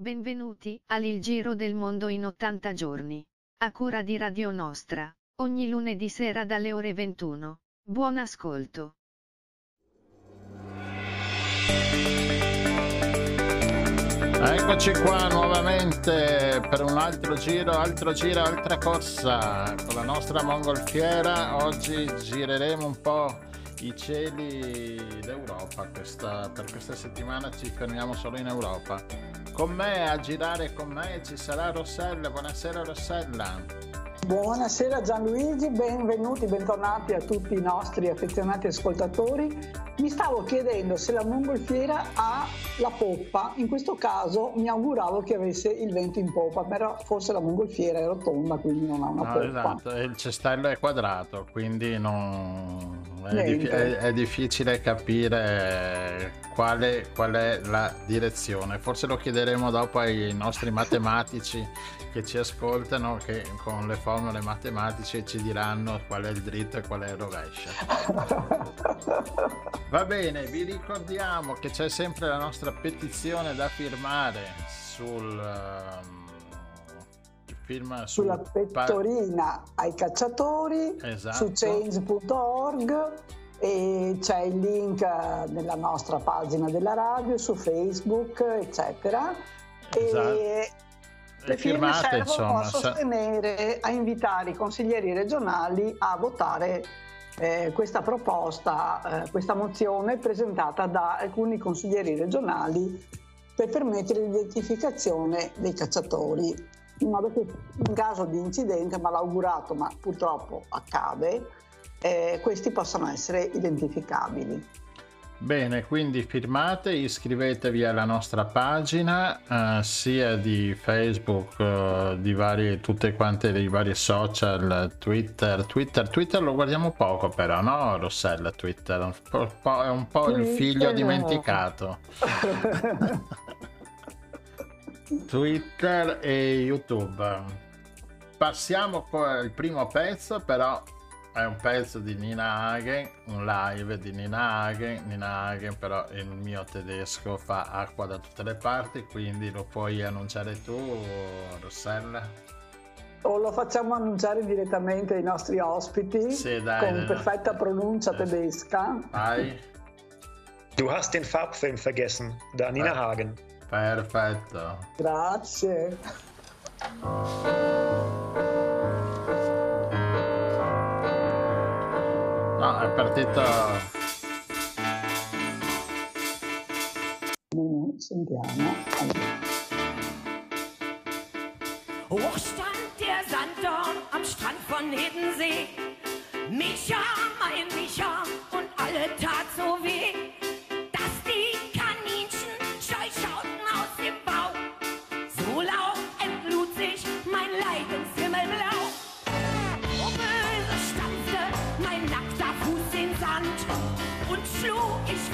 Benvenuti al Giro del Mondo in 80 giorni. A cura di Radio Nostra, ogni lunedì sera dalle ore 21. Buon ascolto. Eccoci qua nuovamente per un altro giro, altro giro, altra corsa con la nostra mongolfiera. Oggi gireremo un po' i cieli d'Europa. Questa, per questa settimana ci fermiamo solo in Europa. Con me a girare con me ci sarà Rossella. Buonasera Rossella. Buonasera Gianluigi, benvenuti, bentornati a tutti i nostri affezionati ascoltatori. Mi stavo chiedendo se la mongolfiera ha la poppa, in questo caso mi auguravo che avesse il vento in poppa, però forse la mongolfiera è rotonda, quindi non ha una no, poppa. Esatto, il cestello è quadrato, quindi non... è, dif- è, è, difficile capire quale, qual è la direzione. Forse lo chiederemo dopo ai nostri matematici che ci ascoltano che con le formule matematiche ci diranno qual è il dritto e qual è il rovescio. Va bene, vi ricordiamo che c'è sempre la nostra petizione da firmare sul uh, firma sulla pettorina pa- ai cacciatori esatto. su change.org e c'è il link nella nostra pagina della radio su Facebook eccetera esatto. e le firme servono insomma, a sostenere, a invitare i consiglieri regionali a votare eh, questa proposta, eh, questa mozione presentata da alcuni consiglieri regionali per permettere l'identificazione dei cacciatori, in modo che in caso di incidente malaugurato, ma purtroppo accade, eh, questi possano essere identificabili. Bene, quindi firmate, iscrivetevi alla nostra pagina eh, sia di Facebook, eh, di vari, tutte quante i vari social, Twitter, Twitter, Twitter lo guardiamo poco però, no Rossella Twitter? Un po', è un po' Twitter. il figlio dimenticato. Twitter e YouTube. Passiamo al primo pezzo però è un pezzo di Nina Hagen, un live di Nina Hagen. Nina Hagen però il mio tedesco fa acqua da tutte le parti, quindi lo puoi annunciare tu, Rossella? O lo facciamo annunciare direttamente ai nostri ospiti sì, dai, con dai, perfetta pronuncia tedesca. Vai. Du hast den Farbfilm vergessen, da Nina Hagen. Perfetto. Grazie. No, è partito. Sentiamo. Hoch stand der Sanddorn am Strand von Hiddensee. Micha, mein Micha,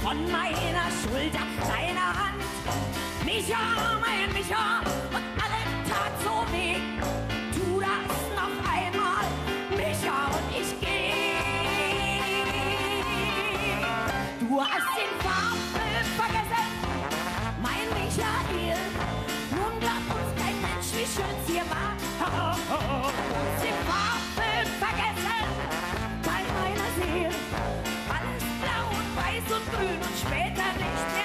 von meiner Schulter deine Hand. Micha, mein Micha, und alle tat so weh. Und grün und später nicht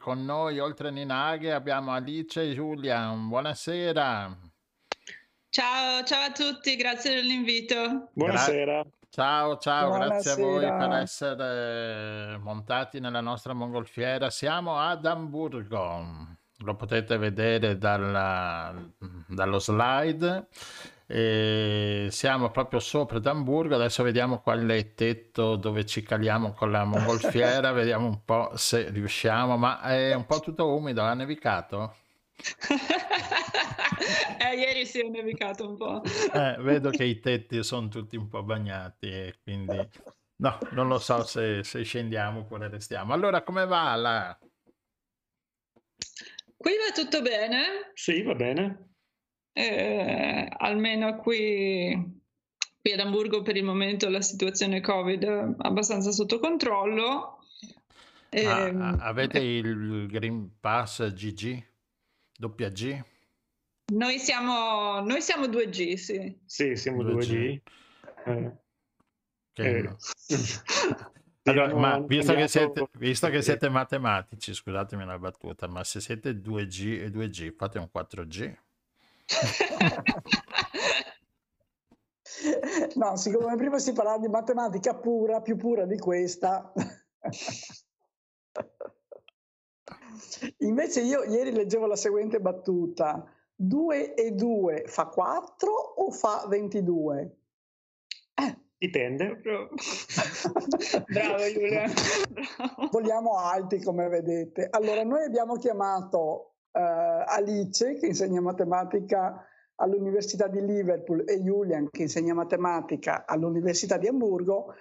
con noi, oltre Nina Hagen abbiamo Alice e Julian, buonasera. Ciao, ciao a tutti, grazie dell'invito. Buonasera. Gra- ciao, ciao, buonasera. grazie a voi per essere montati nella nostra mongolfiera. Siamo ad Amburgo, lo potete vedere dalla, dallo slide. E siamo proprio sopra D'Amburgo, adesso vediamo qual è il tetto dove ci caliamo con la mongolfiera, vediamo un po' se riusciamo, ma è un po' tutto umido, ha nevicato? eh, ieri si è nevicato un po'. eh, vedo che i tetti sono tutti un po' bagnati e quindi no, non lo so se, se scendiamo oppure restiamo. Allora, come va là? Qui va tutto bene? Sì, va bene eh, almeno qui, qui, ad Amburgo per il momento la situazione Covid è abbastanza sotto controllo. Ah, ehm, avete il Green Pass GG? Doppia G? Noi siamo, noi siamo 2G, sì. Sì, siamo 2G. 2G. Eh. Eh. Allora, ma visto che, siete, visto che, siete, matematici, scusatemi la battuta, ma se siete 2G e 2G, fate un 4G? no, siccome prima si parlava di matematica pura, più pura di questa. Invece io ieri leggevo la seguente battuta. 2 e 2 fa 4 o fa 22? Eh. Dipende. Bravo Giulia. Vogliamo alti come vedete. Allora noi abbiamo chiamato Alice che insegna matematica all'Università di Liverpool e Julian che insegna matematica all'Università di Amburgo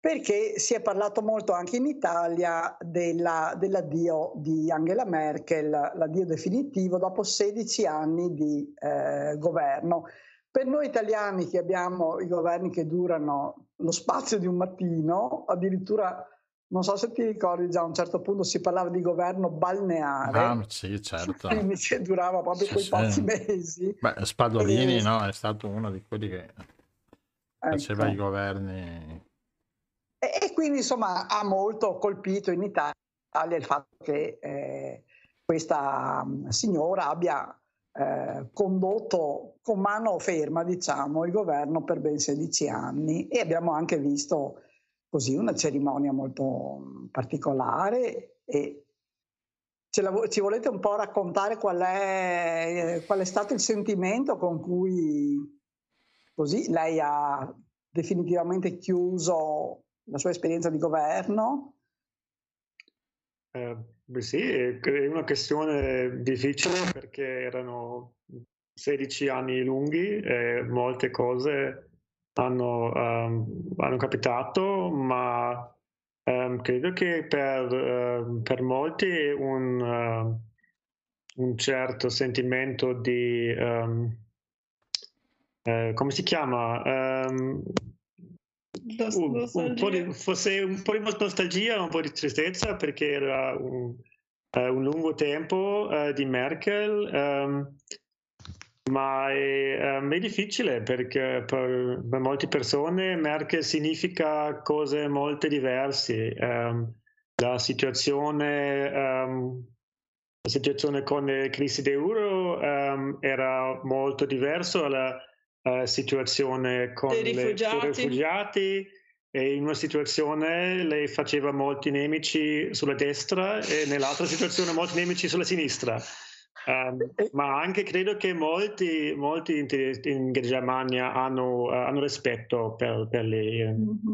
perché si è parlato molto anche in Italia della, dell'addio di Angela Merkel, l'addio definitivo dopo 16 anni di eh, governo. Per noi italiani che abbiamo i governi che durano lo spazio di un mattino, addirittura non so se ti ricordi già a un certo punto si parlava di governo balneare. Ah, sì, certo. Quindi durava proprio sì, quei sì. pochi mesi. Beh, Spadolini e... no, è stato uno di quelli che ecco. faceva i governi. E, e, quindi insomma ha molto colpito in Italia il fatto che eh, questa mm, signora abbia eh, condotto con mano ferma, diciamo, il governo per ben 16 anni e abbiamo anche visto così una cerimonia molto mm, particolare e la, ci volete un po' raccontare qual è, qual è stato il sentimento con cui così lei ha definitivamente chiuso la sua esperienza di governo? Eh, sì, è una questione difficile perché erano 16 anni lunghi e molte cose hanno, um, hanno capitato, ma um, credo che per, uh, per molti un, uh, un, certo sentimento di... Um, uh, come si chiama? Un, un, po di, forse un po' di nostalgia, un po' di tristezza perché era un, un lungo tempo di Merkel ma è, um, è, difficile perché per, per, molte persone Merkel significa cose molto diverse. Um, la, situazione, um, la situazione con la crisi d'euro era molto diversa dalla uh, situazione con i rifugiati. rifugiati. E in una situazione lei faceva molti nemici sulla destra e nell'altra situazione molti nemici sulla sinistra. Um, ma anche credo che molti, molti in, in Germania hanno, uh, hanno, rispetto per, per lei. Mm-hmm.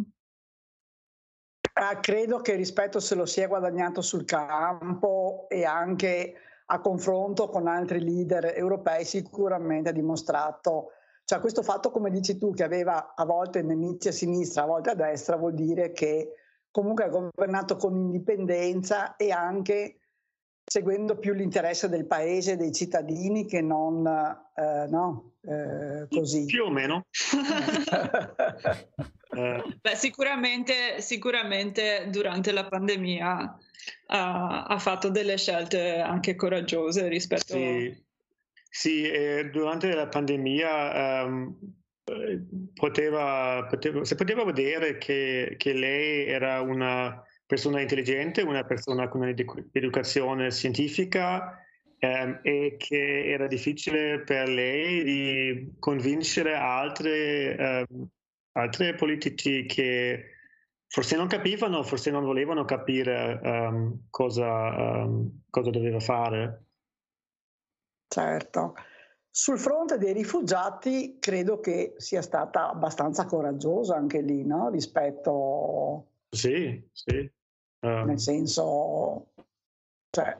Uh, credo che il rispetto se lo sia guadagnato sul campo e anche a confronto con altri leader europei sicuramente ha dimostrato Cioè questo fatto, come dici tu, che aveva a volte nemici a sinistra, a volte a destra, vuol dire che comunque ha governato con indipendenza e anche seguendo più l'interesse del paese e dei cittadini che non eh, no, eh, così. Più o meno. Eh. Beh, sicuramente, sicuramente durante la pandemia ha, ha, fatto delle scelte anche coraggiose rispetto sì. a... Sì, durante la pandemia um, poteva, poteva, si poteva vedere che, che lei era una persona intelligente, una persona con un'educazione scientifica ehm, e che era difficile per lei di convincere altre, ehm, altre politici che forse non capivano, forse non volevano capire um, cosa, um, cosa doveva fare. Certo. Sul fronte dei rifugiati credo che sia stata abbastanza coraggiosa anche lì, no? Rispetto... Sì, sì. Um... Nel senso, cioè,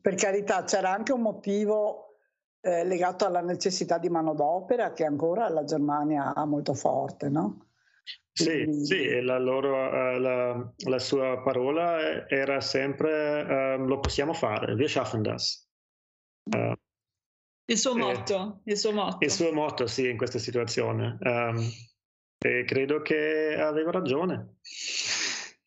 per carità, c'era anche un motivo eh, legato alla necessità di manodopera che ancora la Germania ha molto forte, no? Sì, Quindi... sì la, loro, uh, la, la, sua parola era sempre uh, lo possiamo fare, wir schaffen das. Uh, il suo motto, il suo motto. Il suo motto, sì, in questa situazione. Um, e credo che aveva ragione.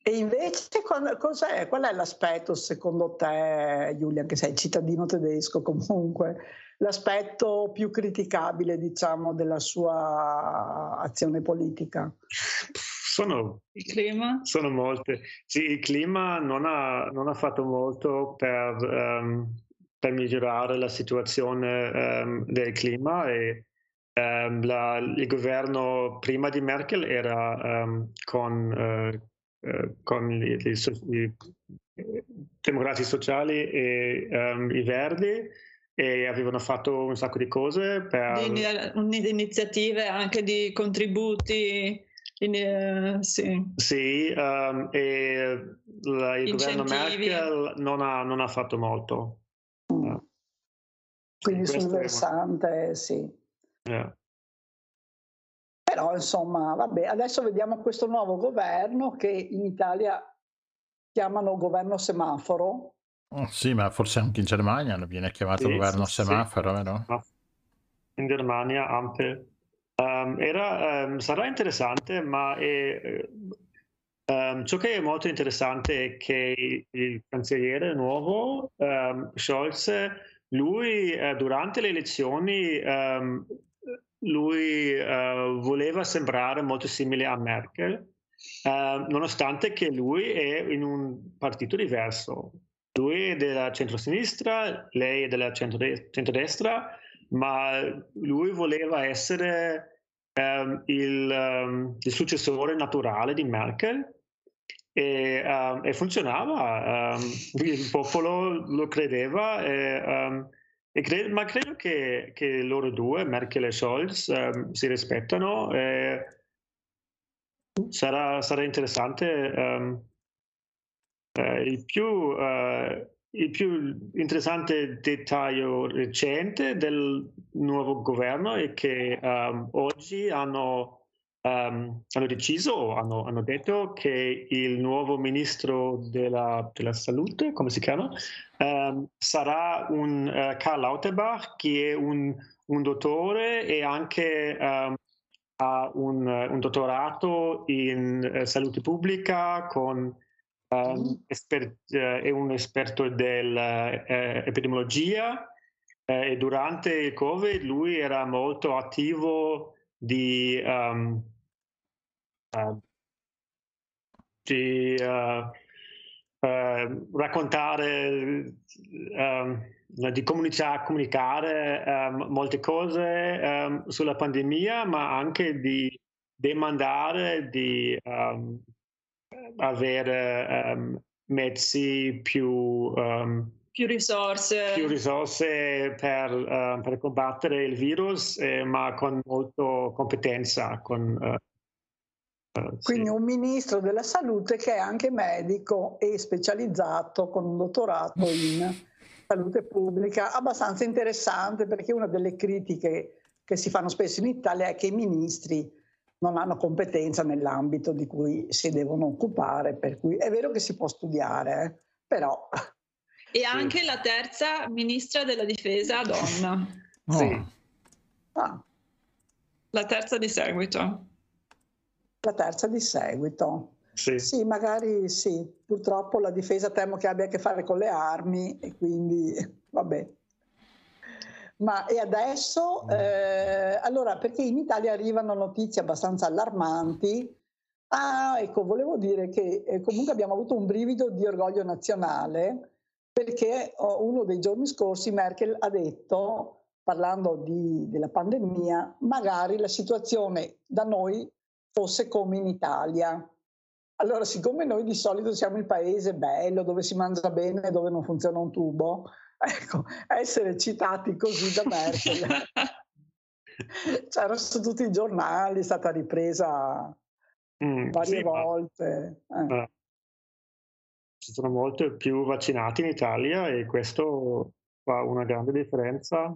E invece cos'è, qual è l'aspetto secondo te, Giulia, che sei cittadino tedesco comunque, l'aspetto più criticabile, diciamo, della sua azione politica? Sono, il clima? sono molte. Sì, il clima non ha, non ha fatto molto per, um, per, migliorare la situazione um, del clima e um, la, il governo prima di Merkel era con... Uh, eh, con i, i, i, democratici sociali e um, i verdi e avevano fatto un sacco di cose per... Di, iniziative anche di contributi in, uh, sì, sì um, e la, il governo Merkel non ha, non ha fatto molto. Mm. Quindi sul versante, sì. Yeah. Però insomma, vabbè, adesso vediamo questo nuovo governo che in Italia chiamano governo semaforo. Oh, sì, ma forse anche in Germania viene chiamato sì, governo sì, semaforo, sì. vero? In Germania anche. Um, era, um, sarà interessante, ma è, um, ciò che è molto interessante è che il cancelliere nuovo, Scholz, lui uh, durante le elezioni lui uh, voleva sembrare molto simile a Merkel, uh, nonostante che lui è in un partito diverso. Lui è della centrosinistra, lei è della centrodestra, ma lui voleva essere um, il, um, il, successore naturale di Merkel e, um, e funzionava, il popolo lo credeva. E, Cre- ma credo che, che, loro due, Merkel e Scholz, um, si rispettano. E sarà, sarà interessante. Um, uh, il, più, uh, il, più, interessante dettaglio recente del nuovo governo è che um, oggi hanno Um, hanno deciso, hanno, hanno, detto che il nuovo ministro della, della salute, come si chiama, um, sarà un uh, Karl Lauterbach, che è un, un dottore e anche um, ha un, un, dottorato in uh, salute pubblica con mm. esper- uh, è un esperto dell'epidemiologia e durante il Covid lui era molto attivo di, um, uh, di uh, uh, raccontare, um, di comunicare, comunicare um, molte cose um, sulla pandemia, ma anche di demandare di avere mezzi più più risorse. Più risorse per, uh, per combattere il virus, eh, ma con molta competenza. Con, uh, uh, Quindi sì. un ministro della salute che è anche medico e specializzato con un dottorato in salute pubblica, abbastanza interessante perché una delle critiche che si fanno spesso in Italia è che i ministri non hanno competenza nell'ambito di cui si devono occupare, per cui è vero che si può studiare, eh, però... E anche la terza ministra della difesa donna. Oh. Sì. Ah. La terza di seguito. La terza di seguito. Sì. sì, magari sì. Purtroppo la difesa temo che abbia a che fare con le armi e quindi vabbè. Ma e adesso, mm. eh, allora, perché in Italia arrivano notizie abbastanza allarmanti. Ah, ecco, volevo dire che eh, comunque abbiamo avuto un brivido di orgoglio nazionale perché uno dei giorni scorsi Merkel ha detto, parlando di, della pandemia, magari la situazione da noi fosse come in Italia. Allora, siccome noi di solito siamo il paese bello, dove si mangia bene e dove non funziona un tubo, ecco, essere citati così da Merkel. C'erano su tutti i giornali, è stata ripresa mm, varie sì, volte. Ma... Eh. Ci sono molti più vaccinati in Italia e questo fa una grande differenza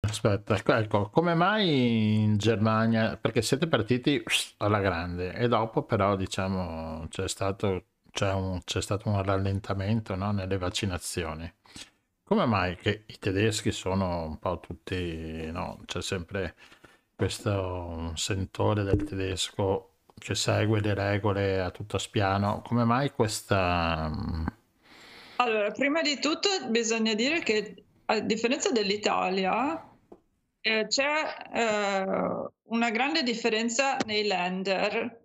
Aspetta, ecco, ecco, come mai in Germania? Perché siete partiti alla grande e dopo però diciamo c'è stato, c'è un, c'è stato un rallentamento no, nelle vaccinazioni. Come mai che i tedeschi sono un po' tutti, no? C'è sempre questo sentore del tedesco che segue le regole a tutto spiano. Come mai questa... Allora, prima di tutto bisogna dire che a differenza dell'Italia, eh, c'è eh, una grande differenza nei lender,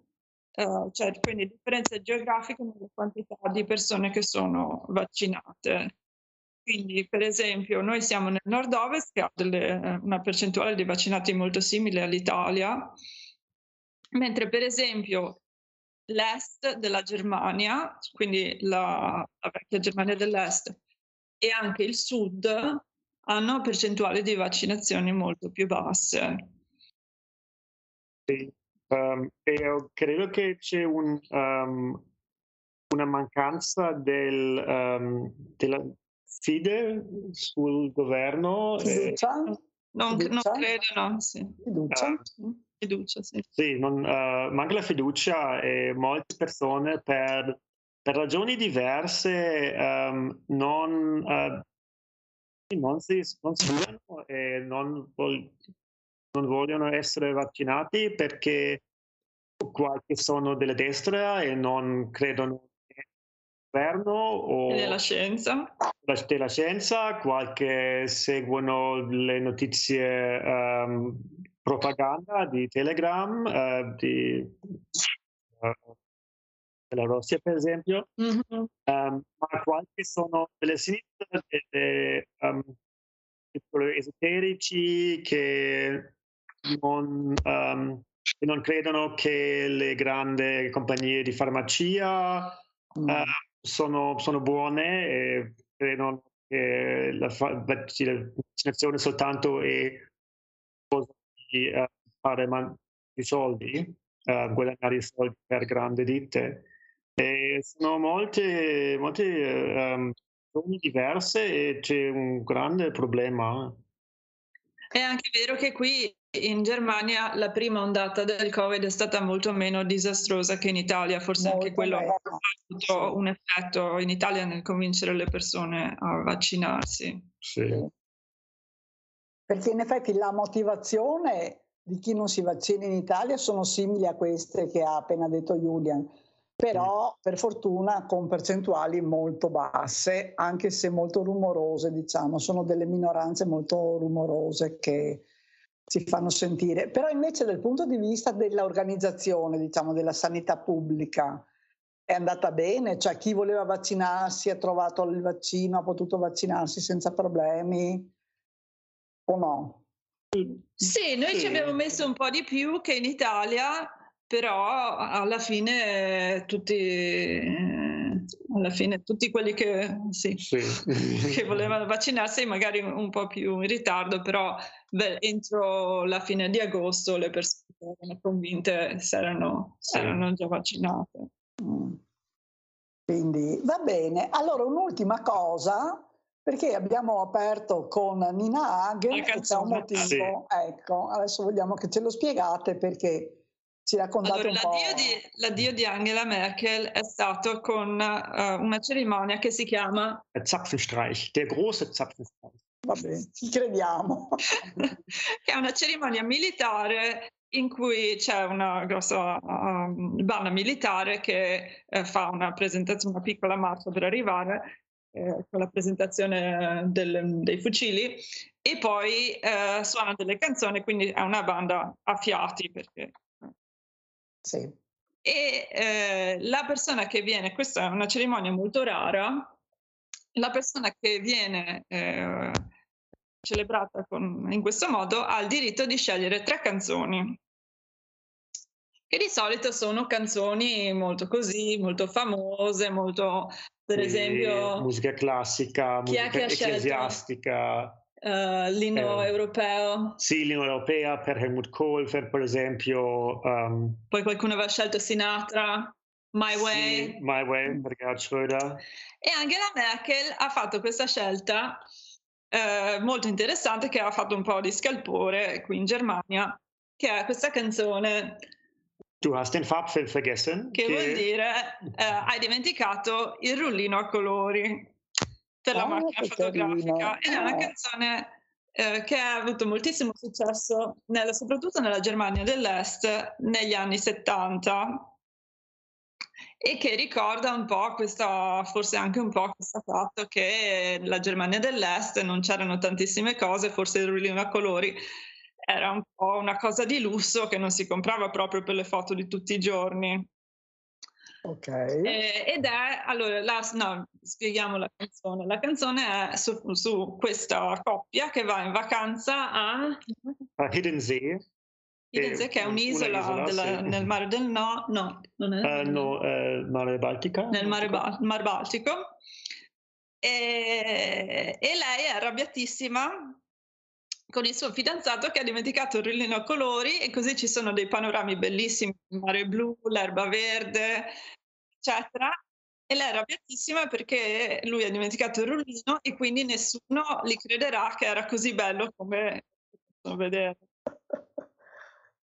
eh, cioè quindi differenze geografiche nelle quantità di persone che sono vaccinate. Quindi, per esempio, noi siamo nel nord-ovest che ha delle, una percentuale di vaccinati molto simile all'Italia, mentre per esempio l'est della Germania, quindi la, la vecchia Germania dell'est, e anche il sud hanno percentuali di vaccinazioni molto più basse. Sì, um, e credo che c'è un, um, una mancanza del, um, della fide sul governo. Fiducia? E... Non, non, credo, no. Sì. Fiducia? Uh, fiducia, sì. Sì, non, uh, manca la fiducia e molte persone per, per ragioni diverse um, non, uh, non si, non si curano e non, vog- non, vogliono essere vaccinati perché qualche sono della destra e non credono nel governo o nella scienza. della scienza, qualche seguono le notizie um, propaganda di Telegram, uh, di, uh, della Russia per esempio, mm-hmm. um, ma qualche sono delle sinistre, delle um, esoterici che non, um, che non, credono che le grandi compagnie di farmacia mm. uh, sono, sono, buone e credono che la, vaccinazione soltanto è di uh, fare man- i soldi, uh, guadagnare i soldi per grandi ditte. E sono molte, molte um, diverse e c'è un grande problema. È anche vero che qui in Germania la prima ondata del Covid è stata molto meno disastrosa che in Italia, forse molto anche quello ha avuto un effetto in Italia nel convincere le persone a vaccinarsi. Sì. Perché in effetti la motivazione di chi non si vaccina in Italia sono simili a queste che ha appena detto Julian però per fortuna con percentuali molto basse, anche se molto rumorose, diciamo, sono delle minoranze molto rumorose che si fanno sentire. Però invece dal punto di vista dell'organizzazione, diciamo, della sanità pubblica, è andata bene, cioè chi voleva vaccinarsi ha trovato il vaccino, ha potuto vaccinarsi senza problemi o no? Sì, noi ci abbiamo messo un po' di più che in Italia però alla fine tutti, eh, alla fine, tutti quelli che, sì, sì. che, volevano vaccinarsi magari un po' più in ritardo, però beh, entro la fine di agosto le persone erano convinte si erano, sì. erano già vaccinate. Mm. Quindi va bene. Allora un'ultima cosa perché abbiamo aperto con Nina Hagen e c'è un motivo. Sì. Ecco, adesso vogliamo che ce lo spiegate perché ci raccontate allora, un po'. L'addio di, l'addio di Angela Merkel è stato con uh, una cerimonia che si chiama Zapfenstreich, der große Zapfenstreich. Vabbè, ci crediamo. che è una cerimonia militare in cui c'è una grossa uh, banda militare che uh, fa una presentazione, una piccola marcia per arrivare eh, con la presentazione del, dei fucili e poi eh, suona delle canzoni, quindi è una banda a fiati. Perché... Sì. E eh, la persona che viene, questa è una cerimonia molto rara, la persona che viene eh, celebrata con, in questo modo ha il diritto di scegliere tre canzoni che di solito sono canzoni molto così, molto famose, molto per e esempio musica classica, musica ecclesiastica. Uh, l'inno eh, europeo. Sì, l'inno europeo per Helmut Kohl, per esempio. Um, Poi qualcuno aveva scelto Sinatra, My Way. Sì, My Way per Gerhard Schröder. E Angela Merkel ha fatto questa scelta eh, molto interessante che ha fatto un po' di scalpore qui in Germania, che è questa canzone Du hast den Farbfilm vergessen. Che, che... vuol dire eh, hai dimenticato il rullino a colori per la oh, macchina fotografica. Ed è una canzone eh, che ha avuto moltissimo successo nella, soprattutto nella Germania dell'Est negli anni 70 e che ricorda un po' questa, forse anche un po' questo fatto che la Germania dell'Est non c'erano tantissime cose, forse il rullino a colori era un po' una cosa di lusso che non si comprava proprio per le foto di tutti i giorni. Ok. Eh, ed è, allora, la, no, spieghiamo la canzone. La canzone è su, su, questa coppia che va in vacanza a... a Hidden Sea. Hidden Sea, che è un'isola, della, sì. nel mare del no, no, non è... Uh, no, uh, mare Baltica. Nel mare, ba- mar Baltico. E, e lei è arrabbiatissima con il suo fidanzato che ha dimenticato il rullino a colori e così ci sono dei panorami bellissimi, il mare blu, l'erba verde, eccetera. E lei è arrabbiatissima perché lui ha dimenticato il rullino e quindi nessuno gli crederà che era così bello come possono vedere.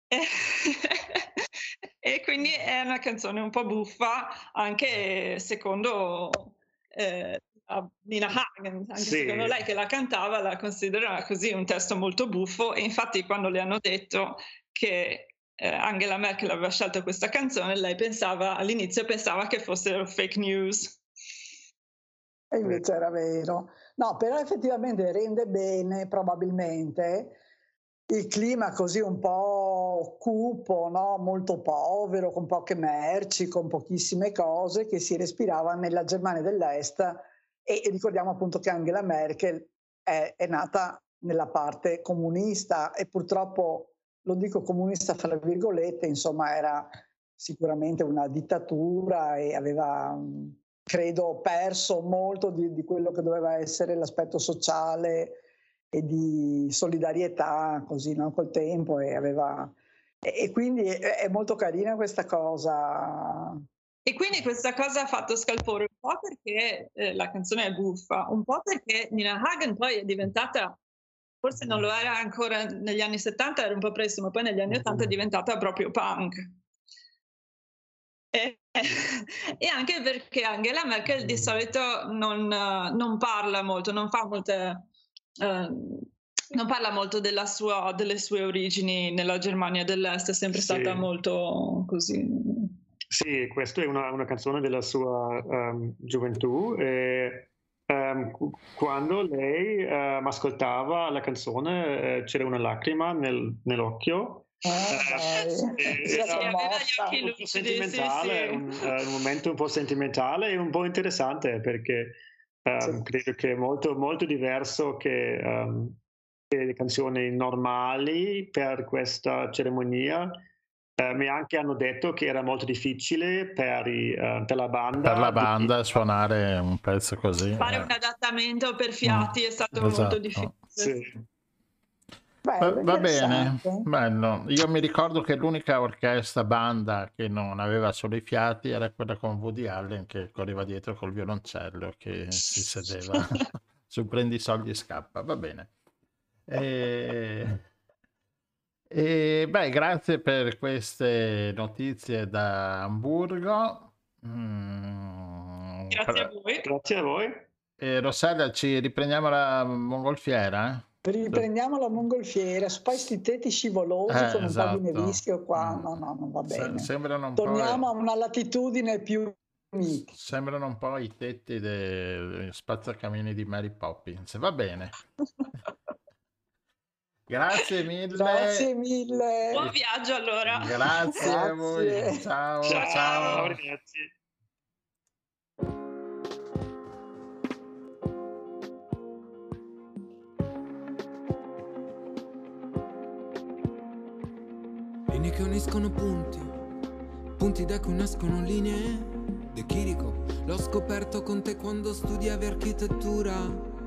E, e quindi è una canzone un po' buffa, anche secondo eh, a Nina Hagen, anche sì. secondo lei che la cantava la considera così un testo molto buffo e infatti quando le hanno detto che eh, Angela Merkel aveva scelto questa canzone lei pensava all'inizio pensava che fossero fake news. E invece era vero. No, però effettivamente rende bene probabilmente il clima così un po' cupo, no? molto povero, con poche merci, con pochissime cose che si respirava nella Germania dell'Est e ricordiamo appunto che Angela Merkel è, è nata nella parte comunista e purtroppo lo dico comunista fra virgolette, insomma era sicuramente una dittatura e aveva, credo, perso molto di, di, quello che doveva essere l'aspetto sociale e di solidarietà così no? col tempo e aveva... E, quindi è, molto carina questa cosa e quindi questa cosa ha fatto scalpore po' perché eh, la canzone è buffa, un po' perché Nina Hagen poi è diventata, forse non lo era ancora negli anni 70, era un po' presto, ma poi negli anni 80 è diventata proprio punk. E, e anche perché Angela Merkel di solito non, non parla molto, non fa molte... Uh, non parla molto sua, delle sue origini nella Germania dell'Est, è sempre sì. stata molto così sì, questa è una, una canzone della sua um, gioventù e um, quando lei um, ascoltava la canzone uh, c'era una lacrima nel, nell'occhio. Ah, uh, era un po' sentimentale, sì, sì. Un, uh, un, momento un po' sentimentale e un po' interessante perché sì. credo che è molto, molto diverso che, che le canzoni normali per questa cerimonia eh, mi anche hanno detto che era molto difficile per, i, uh, per la banda. Per la banda di... suonare un pezzo così. Fare eh. un adattamento per fiati mm. è stato esatto. molto difficile. Sì. Beh, va, bene, bello. Io mi ricordo che l'unica orchestra banda che non aveva solo i fiati era quella con Woody Allen che correva dietro col violoncello che si sedeva su prendi soldi e scappa, va bene. E... E beh, grazie per queste notizie da Hamburgo. Mm, grazie a voi. Grazie a voi. E Rossella, ci riprendiamo la mongolfiera? Riprendiamo la mongolfiera, poi sti tetti scivolosi eh, con esatto. un po' di esatto. nevischio qua, mm. no, no, non va bene. sembrano un Torniamo po'... a una latitudine più Sembrano un po' i tetti dei spazzacamini di Mary Poppins, va bene. Grazie mille. Grazie mille. Buon viaggio allora. Grazie, Grazie. a voi. Ciao, ciao. ciao. Linee che uniscono punti, punti da cui nascono linee. De Chirico, l'ho scoperto con te quando studiavi architettura.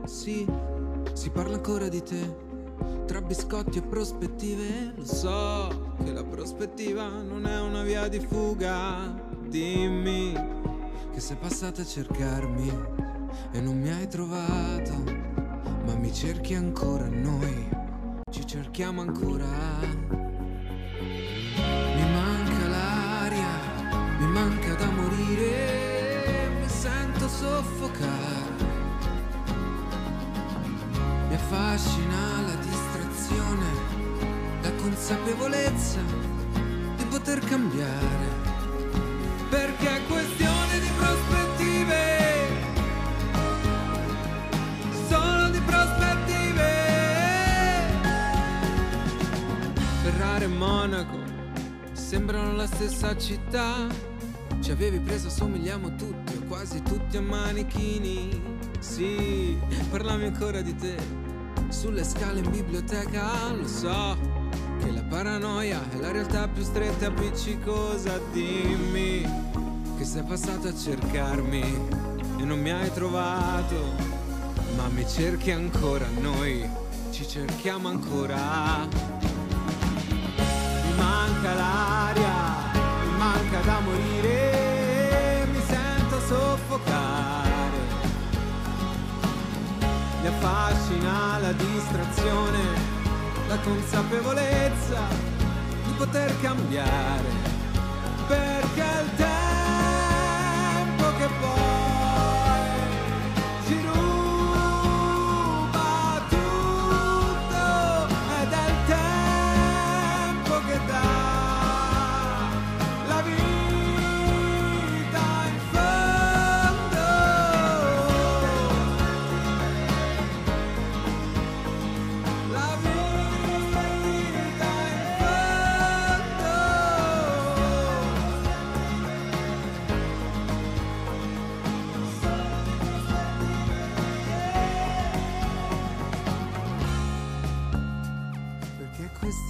Sì, si parla ancora di te tra biscotti e prospettive. Lo so che la prospettiva non è una via di fuga. Dimmi che sei passata a cercarmi e non mi hai trovato, ma mi cerchi ancora noi, ci cerchiamo ancora. Mi manca l'aria, mi manca da morire, mi sento soffocare. Mi affascina la la consapevolezza di poter cambiare. Perché è questione di prospettive, solo di prospettive. Ferrara e Monaco sembrano la stessa città. Ci avevi preso, somigliamo tutti, o quasi tutti a manichini. Sì, parlami ancora di te sulle scale in biblioteca, lo so che la paranoia è la realtà più stretta e appiccicosa. Dimmi che sei passato a cercarmi e non mi hai trovato, ma mi cerchi ancora, noi ci cerchiamo ancora. Mi manca l'aria, la distrazione, la consapevolezza di poter cambiare, perché il tempo che poi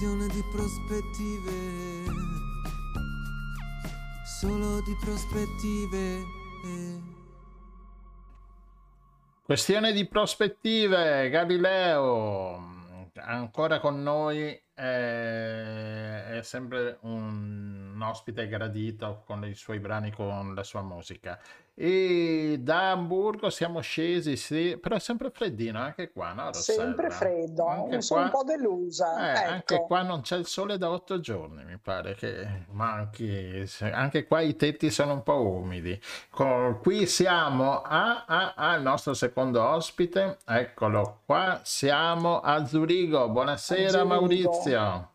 questione di prospettive, solo di prospettive. Questione di prospettive, Galileo, ancora con noi, è, è sempre un ospite gradito con i suoi brani, con la sua musica. E da Hamburgo siamo scesi, sì, però è sempre freddino anche qua, no? Rossella? Sempre freddo, anche sono qua, un po' delusa. Eh, ecco. Anche qua non c'è il sole da otto giorni, mi pare che manchi. Anche qua i tetti sono un po' umidi. Con, qui siamo al nostro secondo ospite, eccolo qua, siamo a Zurigo. Buonasera a Zurigo. Maurizio.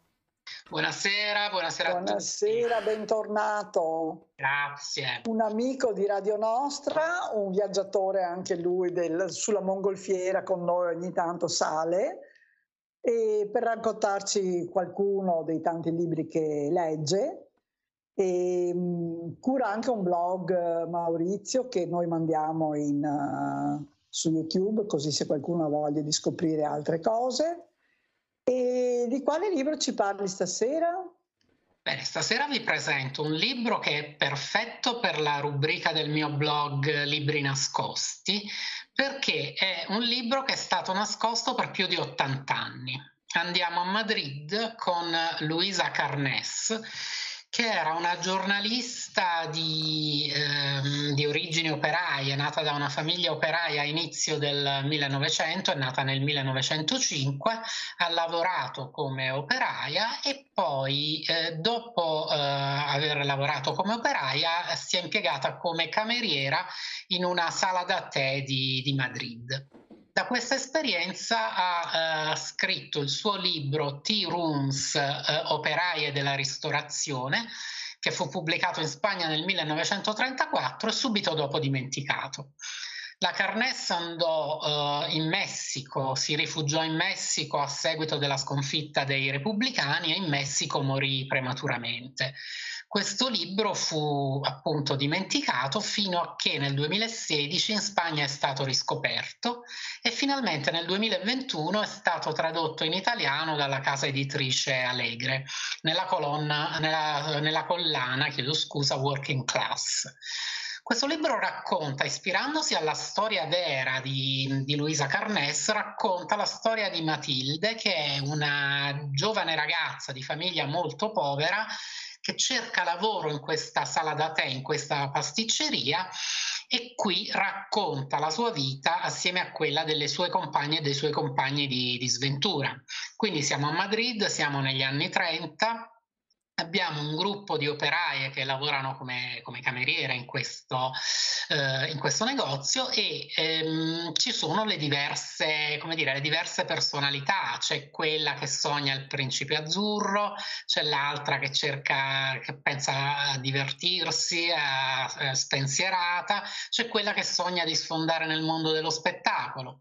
Buonasera, buonasera, buonasera bentornato. Grazie. Un amico di Radio Nostra, un viaggiatore anche lui del, sulla mongolfiera con noi ogni tanto sale e per raccontarci qualcuno dei tanti libri che legge. E, um, cura anche un blog Maurizio che noi mandiamo in, uh, su YouTube così se qualcuno ha voglia di scoprire altre cose. E di quale libro ci parli stasera? Bene, stasera vi presento un libro che è perfetto per la rubrica del mio blog Libri nascosti, perché è un libro che è stato nascosto per più di 80 anni. Andiamo a Madrid con Luisa Carnes, che era una giornalista di, ehm, di, origini operaie, nata da una famiglia operaia a inizio del 1900, è nata nel 1905, ha lavorato come operaia e poi eh, dopo eh, aver lavorato come operaia si è impiegata come cameriera in una sala da tè di, di Madrid. Da questa esperienza ha eh, scritto il suo libro Tea Rooms, eh, operaie della ristorazione, che fu pubblicato in Spagna nel 1934 e subito dopo dimenticato. La Carness andò uh, in Messico, si rifugiò in Messico a seguito della sconfitta dei repubblicani e in Messico morì prematuramente. Questo libro fu appunto dimenticato fino a che nel 2016 in Spagna è stato riscoperto e finalmente nel 2021 è stato tradotto in italiano dalla casa editrice Allegre nella, colonna, nella, nella collana, chiedo scusa, Working Class. Questo libro racconta, ispirandosi alla storia vera di, di, Luisa Carnès, racconta la storia di Matilde, che è una giovane ragazza di famiglia molto povera che cerca lavoro in questa sala da tè, in questa pasticceria e qui racconta la sua vita assieme a quella delle sue compagne e dei suoi compagni di, di sventura. Quindi siamo a Madrid, siamo negli anni 30, Abbiamo un gruppo di operaie che lavorano come, come cameriere in questo, eh, in questo, negozio e ehm, ci sono le diverse, dire, le diverse personalità. C'è quella che sogna il principe azzurro, c'è l'altra che cerca, che pensa a divertirsi, a, a spensierata, c'è quella che sogna di sfondare nel mondo dello spettacolo.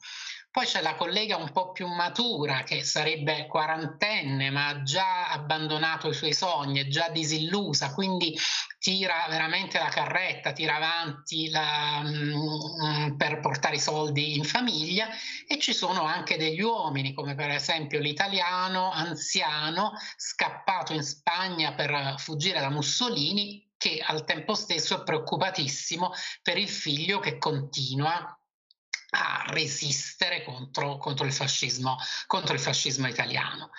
Poi c'è la collega un po' più matura che sarebbe quarantenne ma ha già abbandonato i suoi sogni, è già disillusa, quindi tira veramente la carretta, tira avanti la, mm, per portare i soldi in famiglia. E ci sono anche degli uomini come per esempio l'italiano anziano scappato in Spagna per fuggire da Mussolini che al tempo stesso è preoccupatissimo per il figlio che continua a resistere contro, contro, il fascismo, contro il fascismo italiano.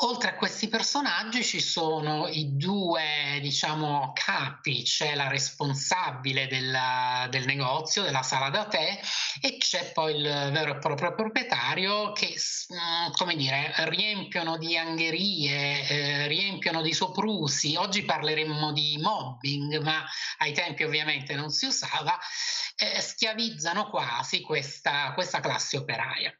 Oltre a questi personaggi ci sono i due, diciamo, capi, c'è la responsabile della, del negozio, della sala da tè e c'è poi il vero e proprio proprietario che, mm, come dire, riempiono di angherie, eh, riempiono di soprusi. Oggi parleremmo di mobbing, ma ai tempi ovviamente non si usava, eh, schiavizzano quasi questa, questa classe operaia.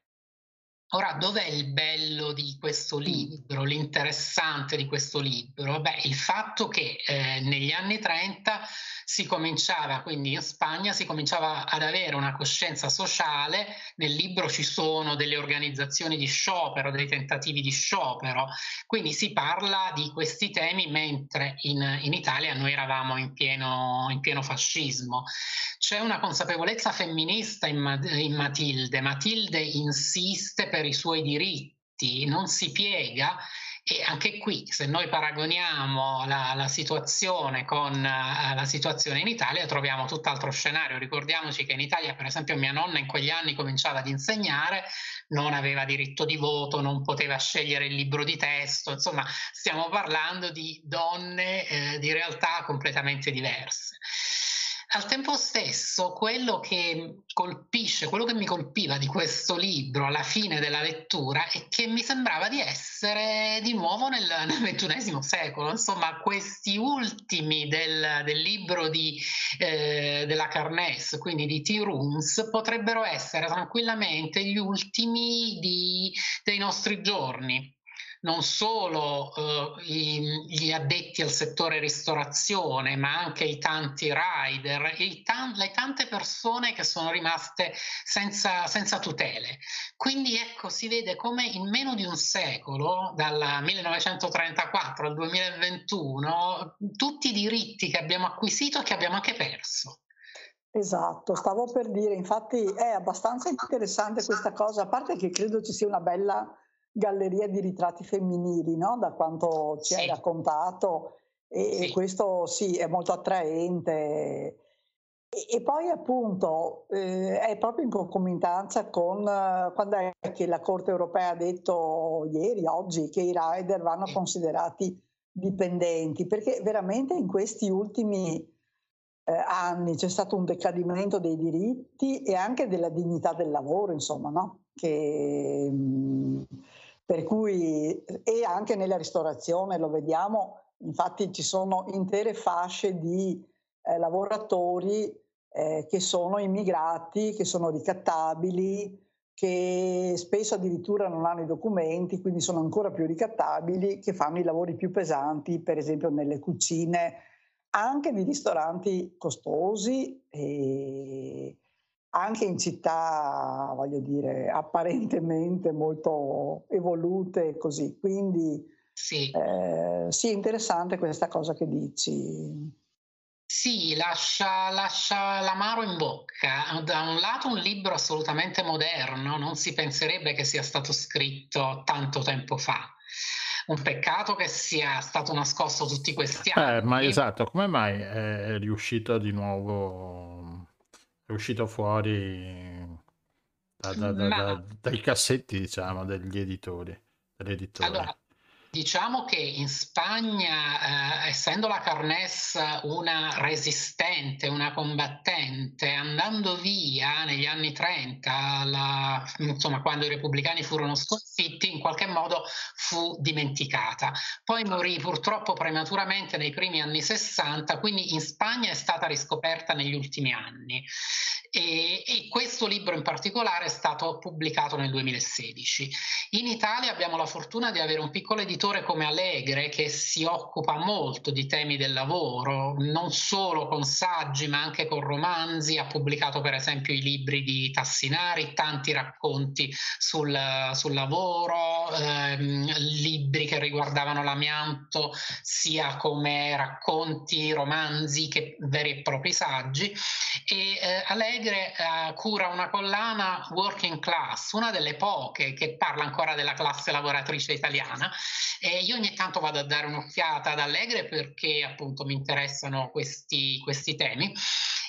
Ora, dov'è il bello di questo libro, l'interessante di questo libro? Beh, il fatto che eh, negli anni 30 si cominciava, quindi in Spagna, si cominciava ad avere una coscienza sociale. Nel libro ci sono delle organizzazioni di sciopero, dei tentativi di sciopero, quindi si parla di questi temi mentre in, in Italia noi eravamo in pieno, in pieno, fascismo. C'è una consapevolezza femminista in, in Matilde. Matilde insiste per i suoi diritti, non si piega e anche qui, se noi paragoniamo la, la situazione con uh, la situazione in Italia, troviamo tutt'altro scenario. Ricordiamoci che in Italia, per esempio, mia nonna in quegli anni cominciava ad insegnare, non aveva diritto di voto, non poteva scegliere il libro di testo, insomma, stiamo parlando di donne eh, di realtà completamente diverse. Al tempo stesso, quello che colpisce, quello che mi colpiva di questo libro alla fine della lettura è che mi sembrava di essere di nuovo nel, XXI secolo. Insomma, questi ultimi del, del libro di, eh, della Carnes, quindi di Tea Rooms, potrebbero essere tranquillamente gli ultimi di, dei nostri giorni non solo eh, gli addetti al settore ristorazione, ma anche i tanti rider, i tan- le tante persone che sono rimaste senza, senza tutele. Quindi ecco, si vede come in meno di un secolo, dal 1934 al 2021, tutti i diritti che abbiamo acquisito e che abbiamo anche perso. Esatto, stavo per dire, infatti è abbastanza interessante questa cosa, a parte che credo ci sia una bella galleria di ritratti femminili, no? da quanto ci sì. hai raccontato, e, sì. questo sì, è molto attraente. E, poi appunto eh, è proprio in concomitanza con uh, quando è che la Corte europea ha detto ieri, oggi, che i rider vanno considerati dipendenti, perché veramente in questi ultimi eh, anni c'è stato un decadimento dei diritti e anche della dignità del lavoro, insomma, no? Che, mh, per cui, e anche nella ristorazione lo vediamo, infatti ci sono intere fasce di eh, lavoratori eh, che sono immigrati, che sono ricattabili, che spesso addirittura non hanno i documenti, quindi sono ancora più ricattabili, che fanno i lavori più pesanti, per esempio nelle cucine, anche di ristoranti costosi e anche in città, voglio dire, apparentemente molto evolute così. Quindi sì, eh, sì interessante questa cosa che dici. Sì, lascia, lascia l'amaro in bocca. Da un lato un libro assolutamente moderno, non si penserebbe che sia stato scritto tanto tempo fa. Un peccato che sia stato nascosto tutti questi anni. Eh, ma esatto, come mai è riuscito di nuovo, è uscito fuori da, da, da, ma... dai cassetti, diciamo, degli editori? Allora, Diciamo che in Spagna, eh, essendo la Carnes una resistente, una combattente, andando via negli anni 30, la, insomma, quando i repubblicani furono sconfitti, in qualche modo fu dimenticata. Poi morì purtroppo prematuramente nei primi anni 60, quindi in Spagna è stata riscoperta negli ultimi anni. E, e questo libro in particolare è stato pubblicato nel 2016. In Italia abbiamo la fortuna di avere un piccolo editore editore come Allegre che si occupa molto di temi del lavoro, non solo con saggi ma anche con romanzi, ha pubblicato per esempio i libri di Tassinari, tanti racconti sul, sul lavoro, ehm, libri che riguardavano l'amianto sia come racconti, romanzi che veri e propri saggi. E eh, Allegre eh, cura una collana Working Class, una delle poche che parla ancora della classe lavoratrice italiana. E io ogni tanto vado a dare un'occhiata ad Allegre perché appunto mi interessano questi, questi temi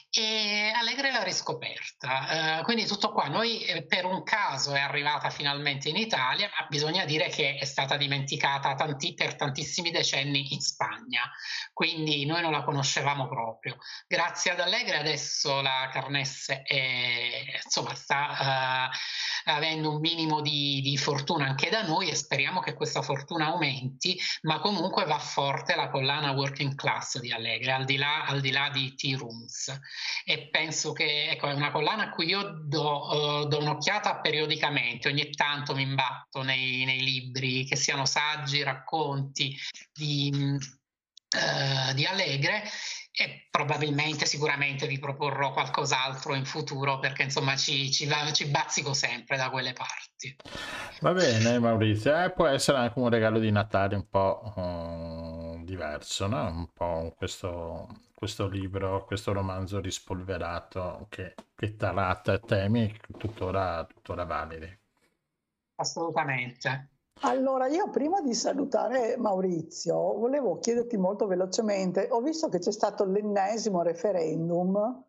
e Allegre l'ha riscoperta. Uh, quindi tutto qua, noi eh, per un caso è arrivata finalmente in Italia, ma bisogna dire che è stata dimenticata tanti, per tantissimi decenni in Spagna, quindi noi non la conoscevamo proprio. Grazie ad Allegre adesso la Carnesse è, insomma, sta uh, avendo un minimo di, di fortuna anche da noi e speriamo che questa fortuna aumenti, ma comunque va forte la collana Working Class di Allegre, al di là, al di, là di Tea Rooms e penso che ecco, è una collana a cui io do, uh, do un'occhiata periodicamente, ogni tanto mi imbatto nei, nei libri, che siano saggi, racconti di, uh, di Allegre e probabilmente, sicuramente vi proporrò qualcos'altro in futuro perché insomma ci, ci, ci bazzico sempre da quelle parti. Va bene Maurizio, eh, può essere anche un regalo di Natale un po' uh, diverso, no? un po' questo questo libro, questo romanzo rispolverato che, che tratta temi tuttora, tuttora validi. Assolutamente. Allora, io prima di salutare Maurizio, volevo chiederti molto velocemente, ho visto che c'è stato l'ennesimo referendum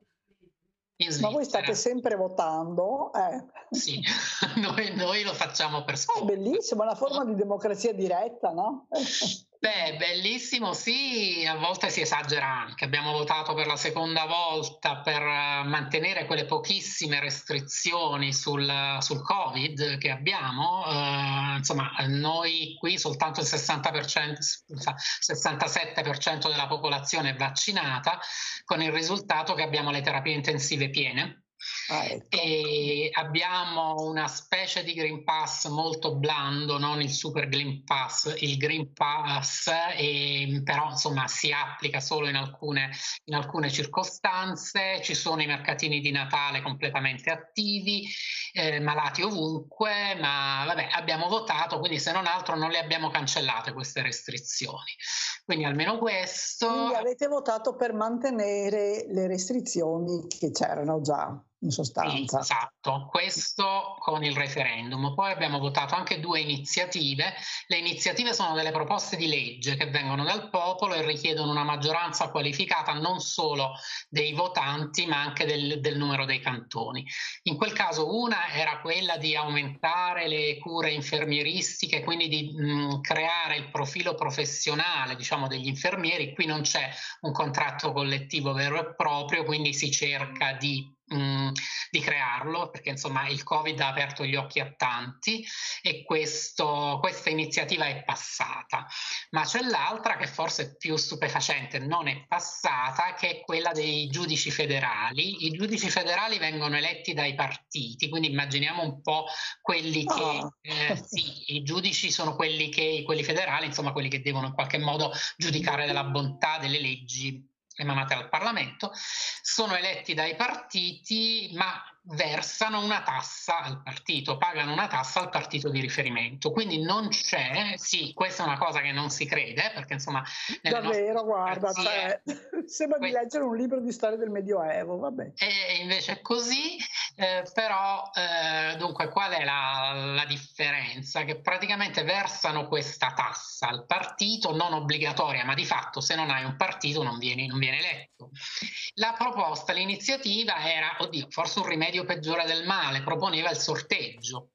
ma voi state sempre votando? Eh. Sì, noi, noi, lo facciamo per scopo. È bellissimo, è una forma di democrazia diretta, no? Beh, bellissimo, sì, a volte si esagera anche. Abbiamo votato per la seconda volta per eh, mantenere quelle pochissime restrizioni sul, sul Covid che abbiamo. Uh, insomma, noi qui soltanto il 60%, scusa, 67% della popolazione è vaccinata, con il risultato che abbiamo le terapie intensive piene Ah, ecco. E abbiamo una specie di Green Pass molto blando, non il Super Green Pass, il Green Pass, e, però insomma si applica solo in alcune, in alcune, circostanze, ci sono i mercatini di Natale completamente attivi, eh, malati ovunque, ma vabbè abbiamo votato, quindi se non altro non le abbiamo cancellate queste restrizioni. Quindi almeno questo... Quindi avete votato per mantenere le restrizioni che c'erano già. In sostanza. Esatto, questo con il referendum. Poi abbiamo votato anche due iniziative. Le iniziative sono delle proposte di legge che vengono dal popolo e richiedono una maggioranza qualificata non solo dei votanti ma anche del, del numero dei cantoni. In quel caso una era quella di aumentare le cure infermieristiche, quindi di mh, creare il profilo professionale diciamo, degli infermieri. Qui non c'è un contratto collettivo vero e proprio, quindi si cerca di mh, di crearlo, perché insomma il Covid ha aperto gli occhi a tanti e questo, questa iniziativa è passata. Ma c'è l'altra che forse è più stupefacente, non è passata, che è quella dei giudici federali. I giudici federali vengono eletti dai partiti, quindi immaginiamo un po' quelli che, oh. eh, sì, i giudici sono quelli che, quelli federali, insomma quelli che devono in qualche modo giudicare della bontà delle leggi emanate dal Parlamento, sono eletti dai partiti ma versano una tassa al partito, pagano una tassa al partito di riferimento. Quindi non c'è, sì, questa è una cosa che non si crede, perché insomma... Davvero, guarda, cioè, sembra di leggere un libro di storia del Medioevo, vabbè. E invece è così, eh, però eh, dunque qual è la, la, differenza? Che praticamente versano questa tassa al partito, non obbligatoria, ma di fatto se non hai un partito non vieni, non viene eletto. La proposta, l'iniziativa era, oddio, forse un rimedio peggiore del male, proponeva il sorteggio.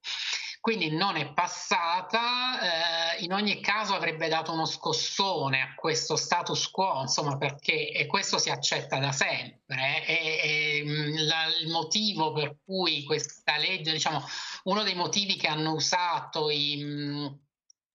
Quindi non è passata, eh, in ogni caso avrebbe dato uno scossone a questo status quo, insomma, perché questo si accetta da sempre. Eh, e, e la, il motivo per cui questa legge, diciamo, uno dei motivi che hanno usato i,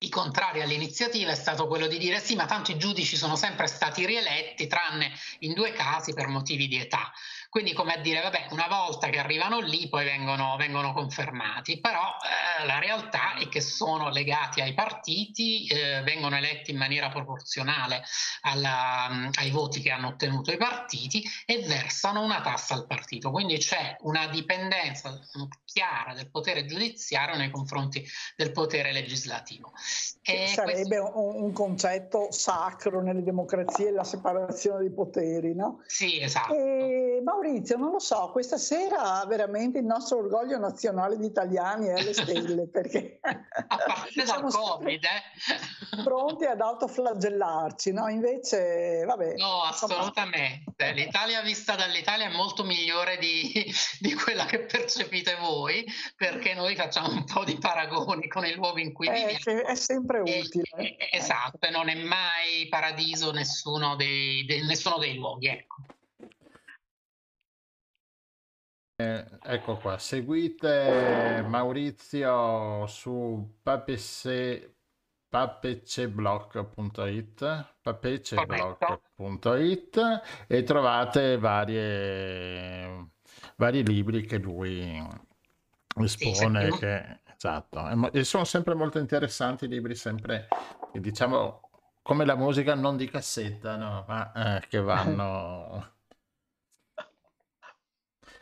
i contrari all'iniziativa è stato quello di dire sì, ma tanto i giudici sono sempre stati rieletti, tranne in due casi per motivi di età. Quindi come a dire, vabbè, una volta che arrivano lì poi vengono, vengono confermati, però eh, la realtà è che sono legati ai partiti, eh, vengono eletti in maniera proporzionale alla, ai voti che hanno ottenuto i partiti e versano una tassa al partito. Quindi c'è una dipendenza chiara del potere giudiziario nei confronti del potere legislativo. E sarebbe questo... un, concetto sacro nelle democrazie, la separazione dei poteri, no? Sì, esatto. E, Maurizio, non lo so, questa sera veramente il nostro orgoglio nazionale di italiani è alle stelle perché dal Covid, eh? pronti ad autoflagellarci, no? Invece, vabbè. No, assolutamente. L'Italia vista dall'Italia è molto migliore di, di, quella che percepite voi, perché noi facciamo un po' di paragoni con i luoghi in cui eh, viviamo. È sempre utile. E, esatto, e non è mai paradiso nessuno dei, de, nessuno dei luoghi, ecco. Eh, ecco qua, seguite Maurizio su papece, papeceblock.it papeceblock.it e trovate varie, vari libri che lui espone sì, che, esatto, e sono sempre molto interessanti i libri sempre diciamo come la musica non di cassetta no? ma eh, che vanno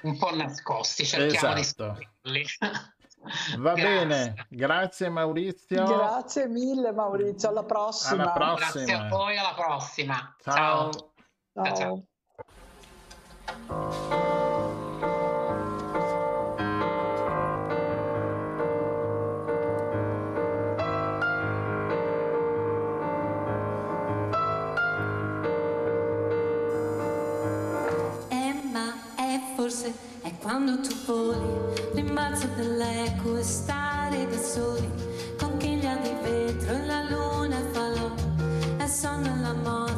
un po' nascosti, cerchiamo esatto. di Va grazie. bene, grazie Maurizio. Grazie mille Maurizio, alla prossima. Alla prossima. Grazie a voi, alla prossima. Ciao. ciao. ciao. ciao. Forse è quando tu voli, rimbalzo dell'eco e stare da soli, conchiglia di vetro e la luna falò, e sonno la morte,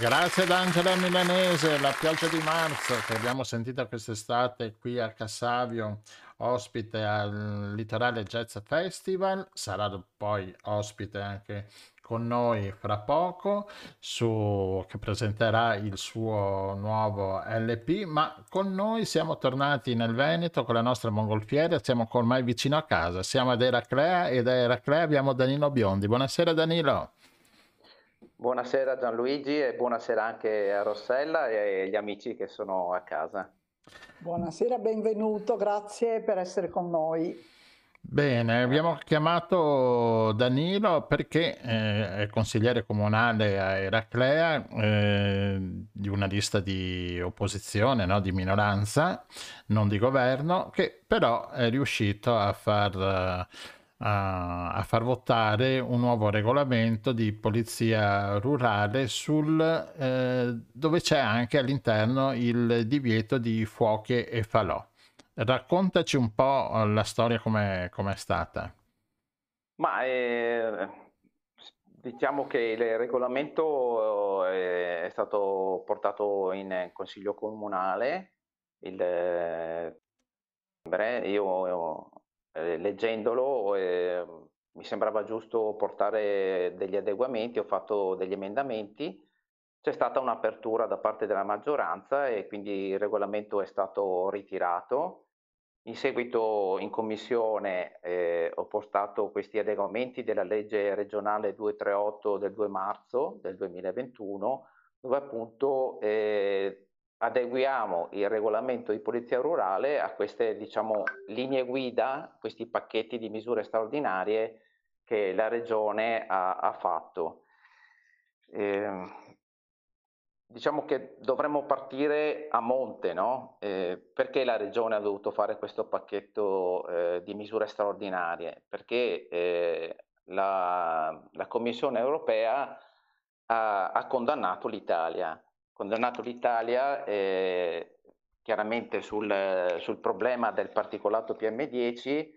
Grazie ad Angela Milanese, la pioggia di marzo che abbiamo sentito quest'estate qui a Cassavio, ospite al Litorale Jazz Festival, sarà poi ospite anche con noi fra poco, su, che presenterà il suo nuovo LP, ma con noi siamo tornati nel Veneto con la nostra mongolfiera, siamo ormai vicino a casa, siamo ad Eraclea e da Eraclea abbiamo Danilo Biondi. Buonasera Danilo. Buonasera Gianluigi e buonasera anche a Rossella e agli amici che sono a casa. Buonasera, benvenuto, grazie per essere con noi. Bene, abbiamo chiamato Danilo perché eh, è consigliere comunale a Eraclea eh, di una lista di opposizione, no? di minoranza, non di governo, che però è riuscito a far a, a, far votare un nuovo regolamento di polizia rurale sul, eh, dove c'è anche all'interno il divieto di fuochi e falò. Raccontaci un po' la storia come è stata. Ma eh, diciamo che il regolamento eh, è stato portato in consiglio comunale il, eh, io eh, leggendolo eh, mi sembrava giusto portare degli adeguamenti, ho fatto degli emendamenti, c'è stata un'apertura da parte della maggioranza e quindi il regolamento è stato ritirato. In seguito in commissione eh, ho portato questi adeguamenti della legge regionale 238 del 2 marzo del 2021, dove appunto eh, adeguiamo il regolamento di polizia rurale a queste diciamo, linee guida, questi pacchetti di misure straordinarie che la regione ha, ha fatto. Eh, diciamo che dovremmo partire a monte, no? eh, perché la regione ha dovuto fare questo pacchetto eh, di misure straordinarie? Perché eh, la, la, Commissione europea ha, ha condannato l'Italia condannato l'Italia eh, chiaramente sul, sul, problema del particolato PM10,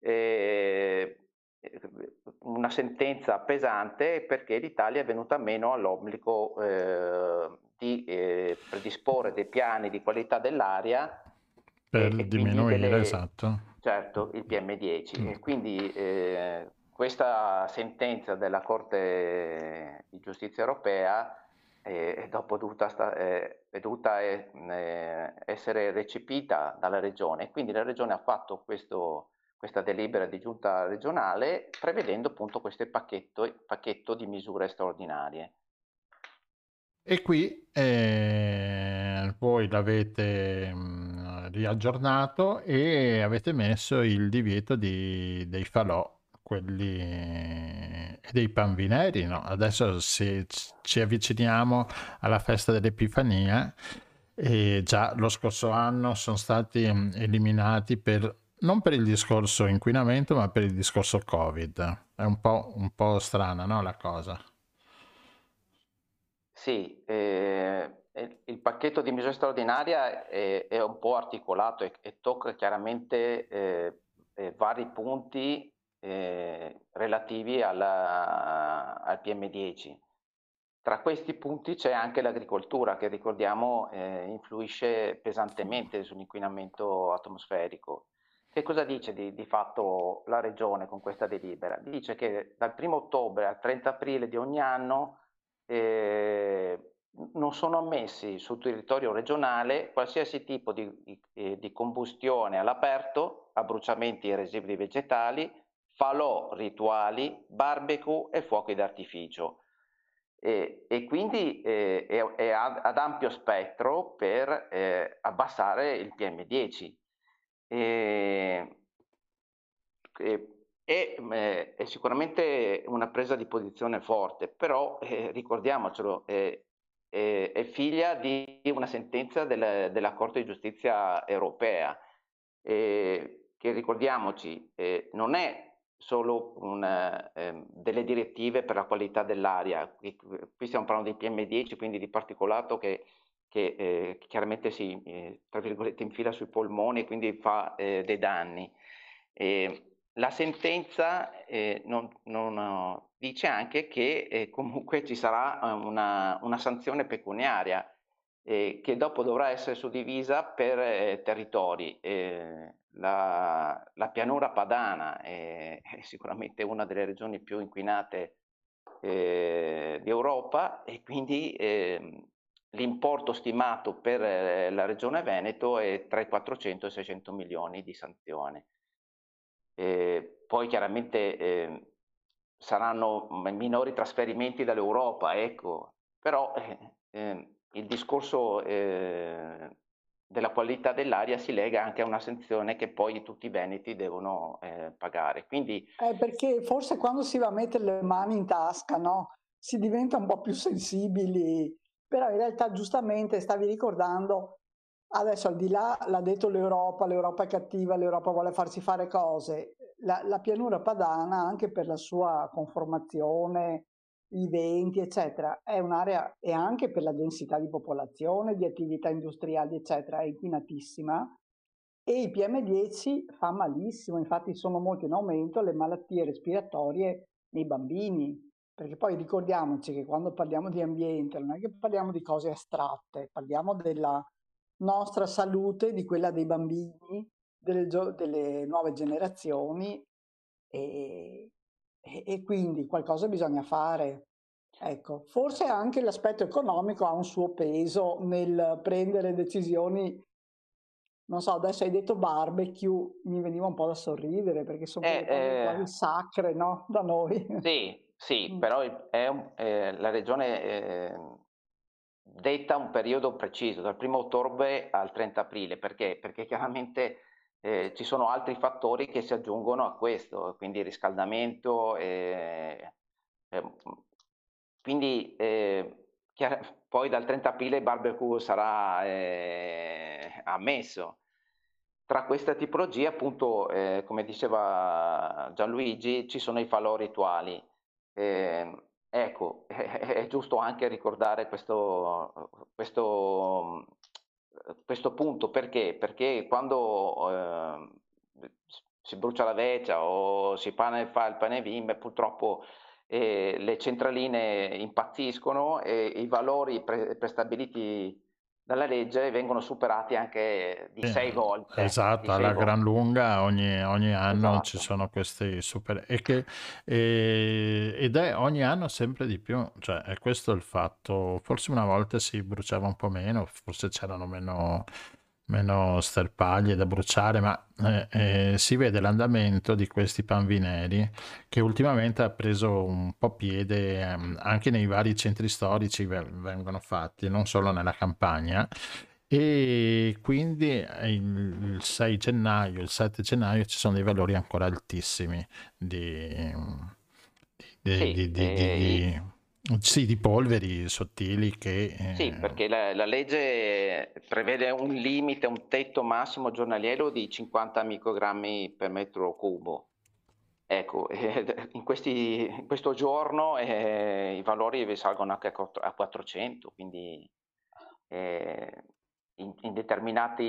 eh, una sentenza pesante perché l'Italia è venuta meno all'obbligo eh, di eh, predisporre dei piani di qualità dell'aria per diminuire delle, esatto. certo, il PM10 mm. e quindi eh, questa sentenza della Corte di Giustizia europea è, dovuta, sta, è, è dovuta essere recepita dalla regione. Quindi la regione ha fatto questo, questa delibera di giunta regionale prevedendo appunto questo pacchetto, pacchetto di misure straordinarie. E qui eh, voi l'avete mh, riaggiornato e avete messo il divieto di, dei falò quelli dei panvineri, no? Adesso se ci avviciniamo alla festa dell'Epifania e già lo scorso anno sono stati mm, eliminati per, non per il discorso inquinamento ma per il discorso Covid. È un po', un po strana no, la cosa. Sì, eh, il pacchetto di misure straordinarie è, è, un po' articolato e, e tocca chiaramente eh, eh, vari punti eh, relativi alla, al PM10. Tra questi punti c'è anche l'agricoltura che ricordiamo eh, influisce pesantemente sull'inquinamento atmosferico. Che cosa dice di, di, fatto la Regione con questa delibera? Dice che dal 1 ottobre al 30 aprile di ogni anno eh, non sono ammessi sul territorio regionale qualsiasi tipo di, di, eh, di combustione all'aperto, abbruciamenti e residui vegetali, falò rituali, barbecue e fuochi d'artificio. E, e quindi eh, è, è, ad ampio spettro per eh, abbassare il PM10. E, e, è, è, sicuramente una presa di posizione forte, però eh, ricordiamocelo, eh, è, figlia di una sentenza del, della Corte di Giustizia europea, eh, che ricordiamoci eh, non è solo una, eh, delle direttive per la qualità dell'aria, qui, qui stiamo parlando di PM10, quindi di particolato che, che eh, chiaramente si eh, tra virgolette infila sui polmoni e quindi fa eh, dei danni. la sentenza eh, non, non, dice anche che eh, comunque ci sarà una, una sanzione pecuniaria che dopo dovrà essere suddivisa per territori la, la pianura padana è, è, sicuramente una delle regioni più inquinate eh, d'Europa e quindi eh, l'importo stimato per eh, la regione Veneto è tra i 400 e i 600 milioni di sanzione. poi chiaramente ehm, saranno minori trasferimenti dall'Europa, ecco, però eh, ehm, il discorso eh, della qualità dell'aria si lega anche a una sanzione che poi tutti i veneti devono eh, pagare. Quindi... Eh, perché forse quando si va a mettere le mani in tasca no? si diventa un po' più sensibili, però in realtà giustamente stavi ricordando, adesso al di là l'ha detto l'Europa, l'Europa è cattiva, l'Europa vuole farsi fare cose, la, la pianura padana anche per la sua conformazione i venti, eccetera, è un'area e anche per la densità di popolazione, di attività industriali, eccetera, è inquinatissima. E il PM10 fa malissimo, infatti sono molto in aumento le malattie respiratorie nei bambini, perché poi ricordiamoci che quando parliamo di ambiente non è che parliamo di cose astratte, parliamo della nostra salute, di quella dei bambini, delle, delle nuove generazioni e, e, e quindi qualcosa bisogna fare. Ecco, forse anche l'aspetto economico ha un suo peso nel prendere decisioni. Non so, adesso hai detto barbecue, mi veniva un po' da sorridere perché sono eh, eh, quasi sacre, no? Da noi. Sì, sì, mm. però un, eh, la regione eh, detta un periodo preciso, dal 1 ottobre al 30 aprile, perché? Perché chiaramente eh, ci sono altri fattori che si aggiungono a questo, quindi riscaldamento, eh, eh, quindi eh, poi dal 30 aprile il barbecue sarà eh, ammesso. Tra queste tipologie, appunto, eh, come diceva Gianluigi, ci sono i falò rituali. ecco, è, giusto anche ricordare questo, questo questo punto perché? Perché quando eh, si brucia la veccia o si pane, fa il pane vim, purtroppo eh, le centraline impazziscono e i valori pre- prestabiliti dalla legge vengono superati anche di sei volte. Esatto, alla volte. gran lunga ogni, ogni anno esatto. ci sono questi super... E che, e, ed è ogni anno sempre di più, cioè è questo il fatto, forse una volta si bruciava un po' meno, forse c'erano meno meno sterpaglie da bruciare, ma eh, eh, si vede l'andamento di questi panvineri che ultimamente ha preso un po' piede eh, anche nei vari centri storici vengono fatti, non solo nella campagna. E quindi il 6 gennaio, il 7 gennaio ci sono dei valori ancora altissimi di, di, sì, di, di eh, sì, di polveri sottili che... Sì, eh, perché la, la, legge prevede un limite, un tetto massimo giornaliero di 50 microgrammi per metro cubo. Ecco, eh, in, questi, in, questo giorno eh, i valori salgono anche a 400, quindi eh, in, in, determinati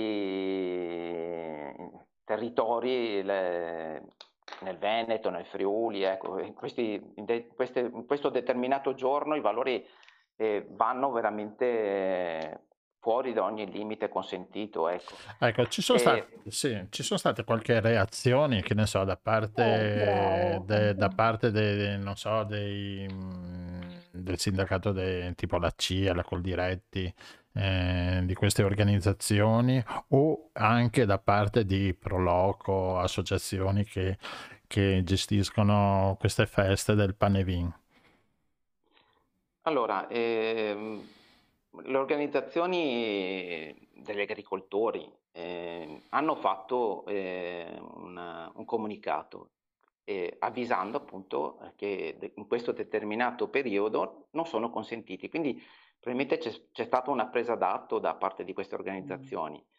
territori le, nel Veneto, nel Friuli, ecco, in, questi, in, de, queste, in, questo determinato giorno i valori eh, vanno veramente eh, fuori da ogni limite consentito. Ecco, ecco ci, sono e... state, sì, ci sono state qualche reazione, che ne so, da parte, oh, de, da parte de, non so, dei, mm, del sindacato de, tipo la CIA, la Coldiretti, eh, di queste organizzazioni o anche da parte di Proloco, associazioni che, che gestiscono queste feste del Panevin? Allora, ehm, le organizzazioni degli agricoltori, eh, hanno fatto eh, un, un, comunicato eh, avvisando appunto che in questo determinato periodo non sono consentiti. Quindi probabilmente c'è, c'è stata una presa d'atto da parte di queste organizzazioni. Mm.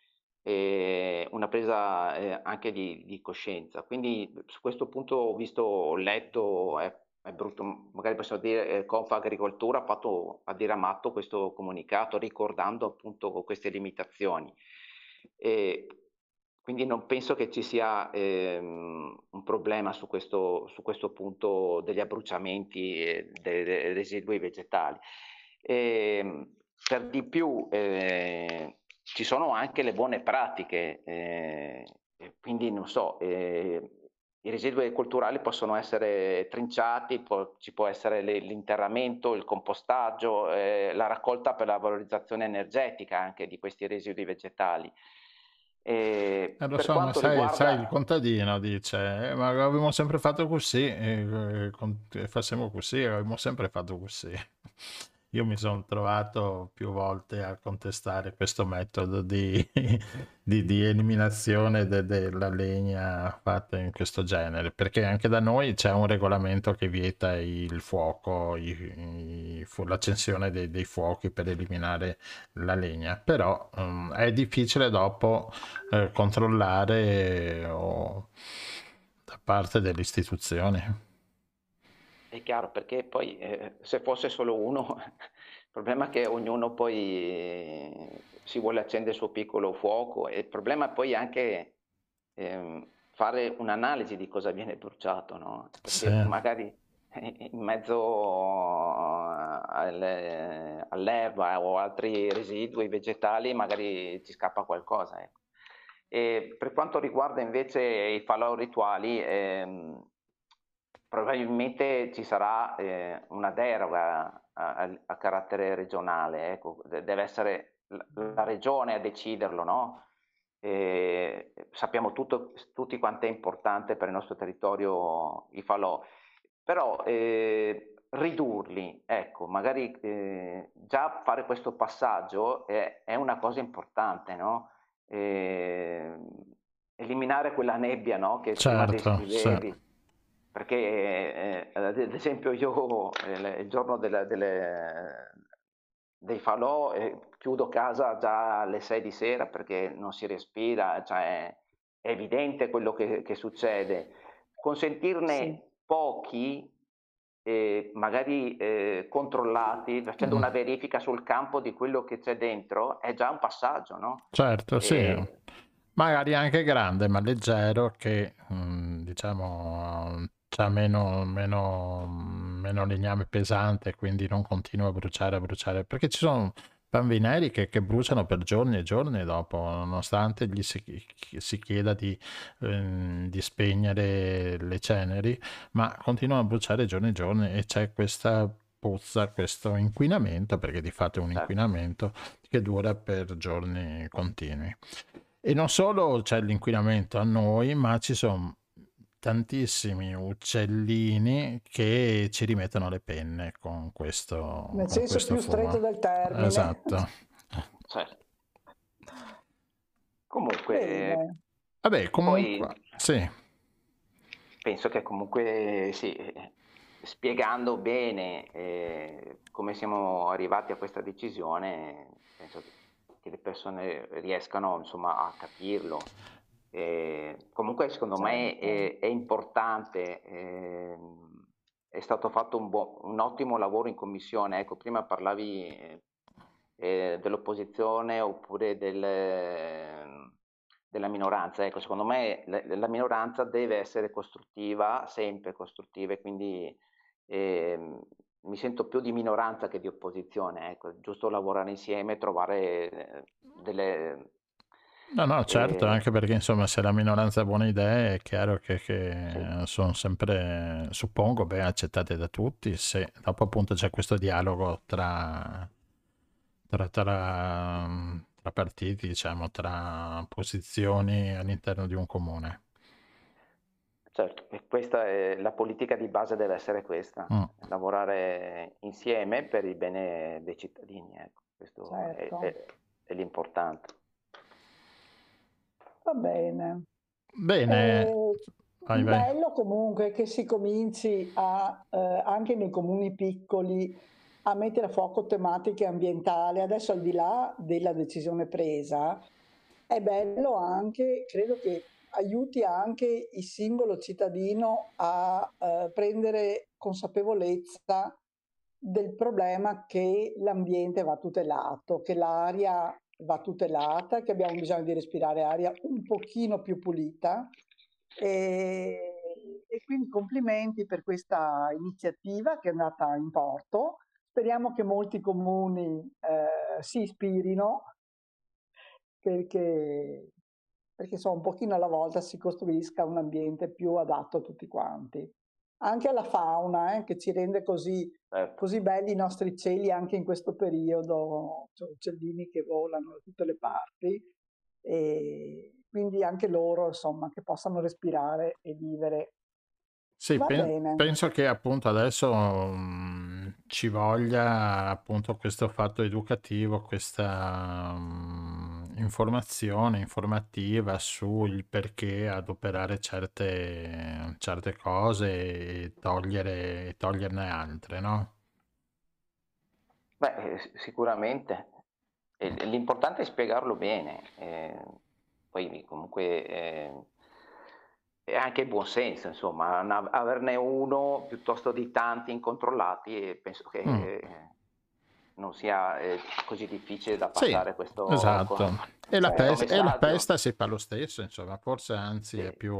una presa eh, anche di, di, coscienza. Quindi su questo punto ho visto, ho letto, è, è brutto, magari possiamo dire, eh, Confa Agricoltura ha fatto, ha diramato questo comunicato ricordando appunto queste limitazioni. E quindi non penso che ci sia ehm, un problema su questo, su questo, punto degli abbruciamenti e dei residui vegetali. E, ehm, per di più eh, ci sono anche le buone pratiche, eh, quindi non so, eh, i residui culturali possono essere trinciati, può, ci può essere l'interramento, il compostaggio, eh, la raccolta per la valorizzazione energetica anche di questi residui vegetali. E eh, lo so, ma sai, riguarda... sai, il contadino dice, eh, ma abbiamo sempre fatto così, e, e, facciamo così, abbiamo sempre fatto così. Io mi sono trovato più volte a contestare questo metodo di, di, di eliminazione de, della legna fatta in questo genere, perché anche da noi c'è un regolamento che vieta il fuoco, i, i, l'accensione dei, dei, fuochi per eliminare la legna, però um, è difficile dopo eh, controllare o, da parte delle istituzioni. È chiaro, perché poi eh, se fosse solo uno, il problema è che ognuno poi eh, si vuole accendere il suo piccolo fuoco e il problema è poi anche eh, fare un'analisi di cosa viene bruciato, no? Perché sì. magari in mezzo alle, all'erba o altri residui vegetali magari ci scappa qualcosa. Ecco. E per quanto riguarda invece i falò rituali, ehm, probabilmente ci sarà eh, una deroga a, a, a carattere regionale, ecco, deve essere la regione a deciderlo, no? E sappiamo tutto, tutti quanto è importante per il nostro territorio i falò, però eh, ridurli, ecco, magari eh, già fare questo passaggio è, è una cosa importante, no? Eh, eliminare quella nebbia, no? Che certo, descrivevi. Sì perché eh, ad esempio io eh, il giorno delle, delle, dei falò eh, chiudo casa già alle 6 di sera perché non si respira, cioè è evidente quello che, che succede. Consentirne sì. pochi, eh, magari eh, controllati, facendo mm. una verifica sul campo di quello che c'è dentro, è già un passaggio, no? Certo, sì. Magari anche grande, ma leggero, che mm, diciamo c'ha meno, meno, meno legname pesante, quindi non continua a bruciare, a bruciare, perché ci sono bambinelli che, che bruciano per giorni e giorni dopo, nonostante gli si, si chieda di, eh, di, spegnere le ceneri, ma continuano a bruciare giorni e giorni e c'è questa puzza, questo inquinamento, perché di fatto è un certo. inquinamento che dura per giorni continui. E non solo c'è l'inquinamento a noi, ma ci sono tantissimi uccellini che ci rimettono le penne con questo. Nel senso questo più fumo. stretto del termine. Esatto. Certo. Comunque, vabbè, comunque, poi, sì. Penso che comunque sì, spiegando bene eh, come siamo arrivati a questa decisione, penso che le persone riescano insomma a capirlo eh, comunque secondo certo. me è, è importante, eh, è stato fatto un, un, ottimo lavoro in commissione, ecco prima parlavi eh, dell'opposizione oppure del, della minoranza, ecco secondo me la, la, minoranza deve essere costruttiva, sempre costruttiva e quindi ehm, mi sento più di minoranza che di opposizione, ecco, è giusto lavorare insieme, trovare eh, delle No, no, certo, e... anche perché insomma se la minoranza ha buone idee è chiaro che, che sì. sono sempre, suppongo, ben accettate da tutti, se dopo appunto c'è questo dialogo tra, tra, tra, tra partiti, diciamo, tra posizioni all'interno di un comune. Certo, e questa è la politica di base deve essere questa, mm. lavorare insieme per il bene dei cittadini, ecco. questo certo. è, è, è l'importante. Va bene. Bene. Eh, vai, vai. bello comunque che si cominci a, eh, anche nei comuni piccoli a mettere a fuoco tematiche ambientali. Adesso al di là della decisione presa, è bello anche, credo che aiuti anche il singolo cittadino a eh, prendere consapevolezza del problema che l'ambiente va tutelato, che l'aria va tutelata, che abbiamo bisogno di respirare aria un pochino più pulita e, e quindi complimenti per questa iniziativa che è andata in porto. Speriamo che molti comuni eh, si ispirino perché, perché so, un pochino alla volta si costruisca un ambiente più adatto a tutti quanti. Anche alla fauna, eh, che ci rende così, certo. così belli i nostri cieli anche in questo periodo, cioè, uccellini che volano da tutte le parti, e quindi anche loro, insomma, che possano respirare e vivere. Sì, pen- penso che appunto adesso um, ci voglia appunto questo fatto educativo, questa um, informazione informativa sul perché adoperare certe, certe cose e togliere, toglierne altre, no? Beh, eh, sicuramente. L'importante è spiegarlo bene. Eh, poi comunque eh, è anche il buon senso, insomma, averne uno piuttosto di tanti incontrollati penso che mm non sia eh, così difficile da passare sì, questo esatto con, e, la pesta, e, la pesta, si fa lo stesso insomma forse anzi sì. è più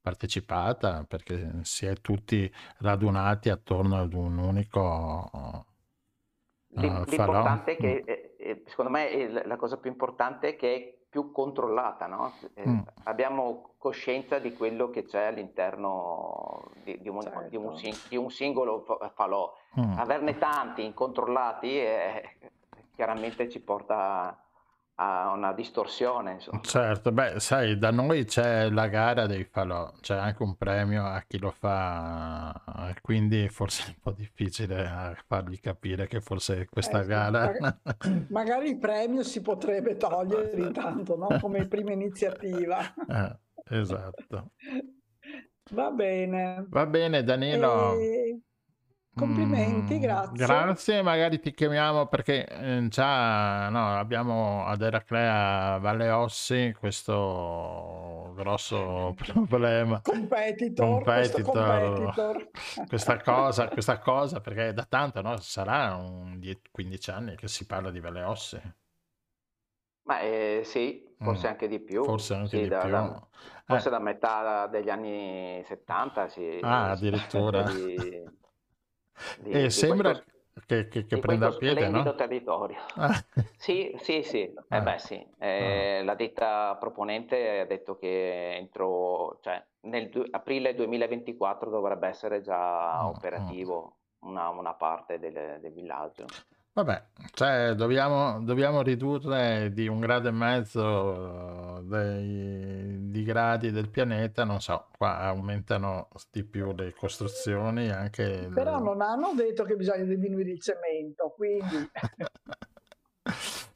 partecipata perché si è tutti radunati attorno ad un unico uh, l'importante è che mm. eh, secondo me la cosa più importante è che più controllata no? eh, mm. abbiamo coscienza di quello che c'è all'interno di, di, un, certo. di, un, di un, singolo falò Mm. Averne tanti incontrollati eh, chiaramente ci porta a una distorsione. Insomma. Certo, beh, sai, da noi c'è la gara dei falò, c'è anche un premio a chi lo fa, quindi forse è un po' difficile fargli capire che forse questa eh, gara... Magari, magari, il premio si potrebbe togliere intanto, no? come prima iniziativa. Eh, esatto. Va bene. Va bene, Danilo. E... Complimenti, mm, grazie. Grazie, magari ti chiamiamo perché eh, già no, abbiamo ad Eraclea Valle Ossi questo grosso problema. Competitor, competitor, competitor. Questa cosa, questa cosa, perché da tanto, no? Sarà un 15 anni che si parla di Valle Ossi. Ma eh, sì, forse mm. anche di più. Forse anche sì, di da, più. Da, forse eh. da metà degli anni 70 si, ah, addirittura. Di di, e di sembra questo, che, che, che prenda piede, no? territorio. Ah. Sì, sì, sì. Eh ah. beh, sì. Eh, ah. La ditta proponente ha detto che entro, cioè, nel du- aprile 2024 dovrebbe essere già ah, operativo una, una parte del, del villaggio. Vabbè, cioè dobbiamo, dobbiamo ridurre di un grado e mezzo dei, di gradi del pianeta, non so, qua aumentano di più le costruzioni anche... Però non hanno detto che bisogna diminuire il cemento, quindi...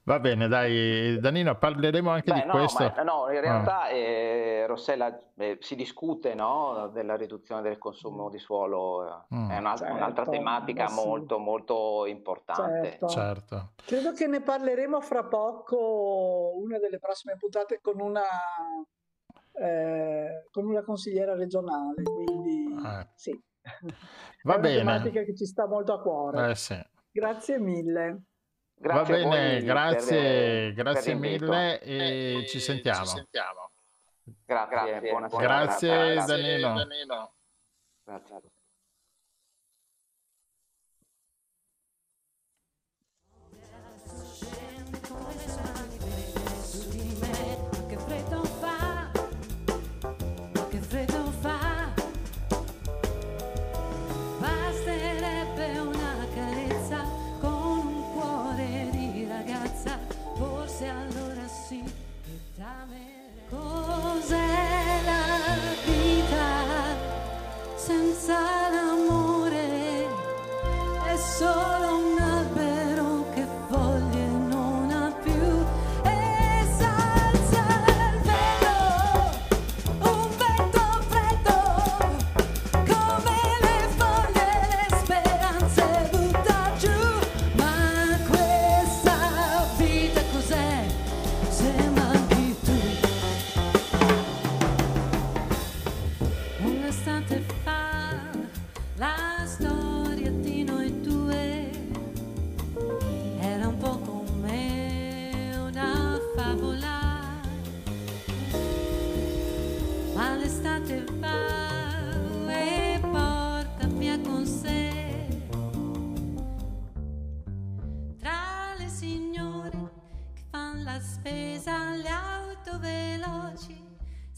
Va bene, dai, Danilo, parleremo anche Beh, di no, questo. Ma, no, in realtà, ah. eh, Rossella, eh, si discute no, della riduzione del consumo di suolo, mm. è una, certo, un'altra tematica sì. molto, molto importante. Certo. certo. Credo che ne parleremo fra poco, una delle prossime puntate, con una, eh, con una consigliera regionale, quindi eh. sì. Va è bene. una tematica che ci sta molto a cuore. Eh, sì. Grazie mille. Grazie Va bene, grazie, per, grazie per mille e, e ci sentiamo. Ci sentiamo. Grazie, grazie, grazie Danilo. Danilo. Grazie.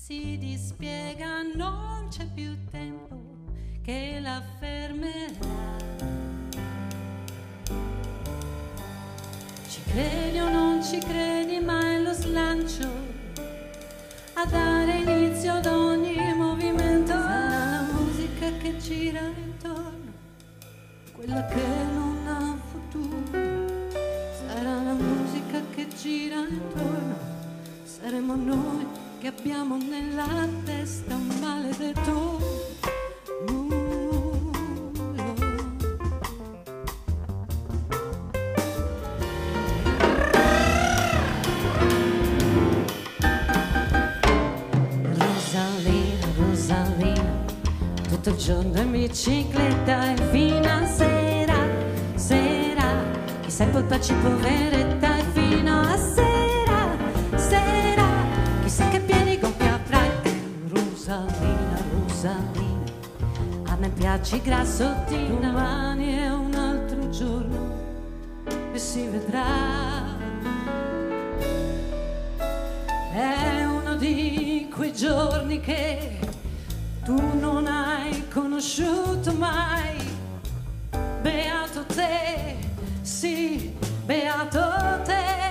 Si dispiega, non c'è più tempo che la fermerà. Ci credi o non ci credi, ma è lo slancio a dare inizio ad ogni movimento. Sarà la musica che gira intorno, quella che non ha futuro. Sarà la musica che gira intorno, saremo noi che abbiamo nella testa un maledetto. Rosalina, Rosalina, tutto il giorno in bicicletta e fino a sera, sera, chi sei polpaci poveretta piaci grassottina domani è un altro giorno e si vedrà. È uno di quei giorni che tu non hai conosciuto mai. Beato te sì beato te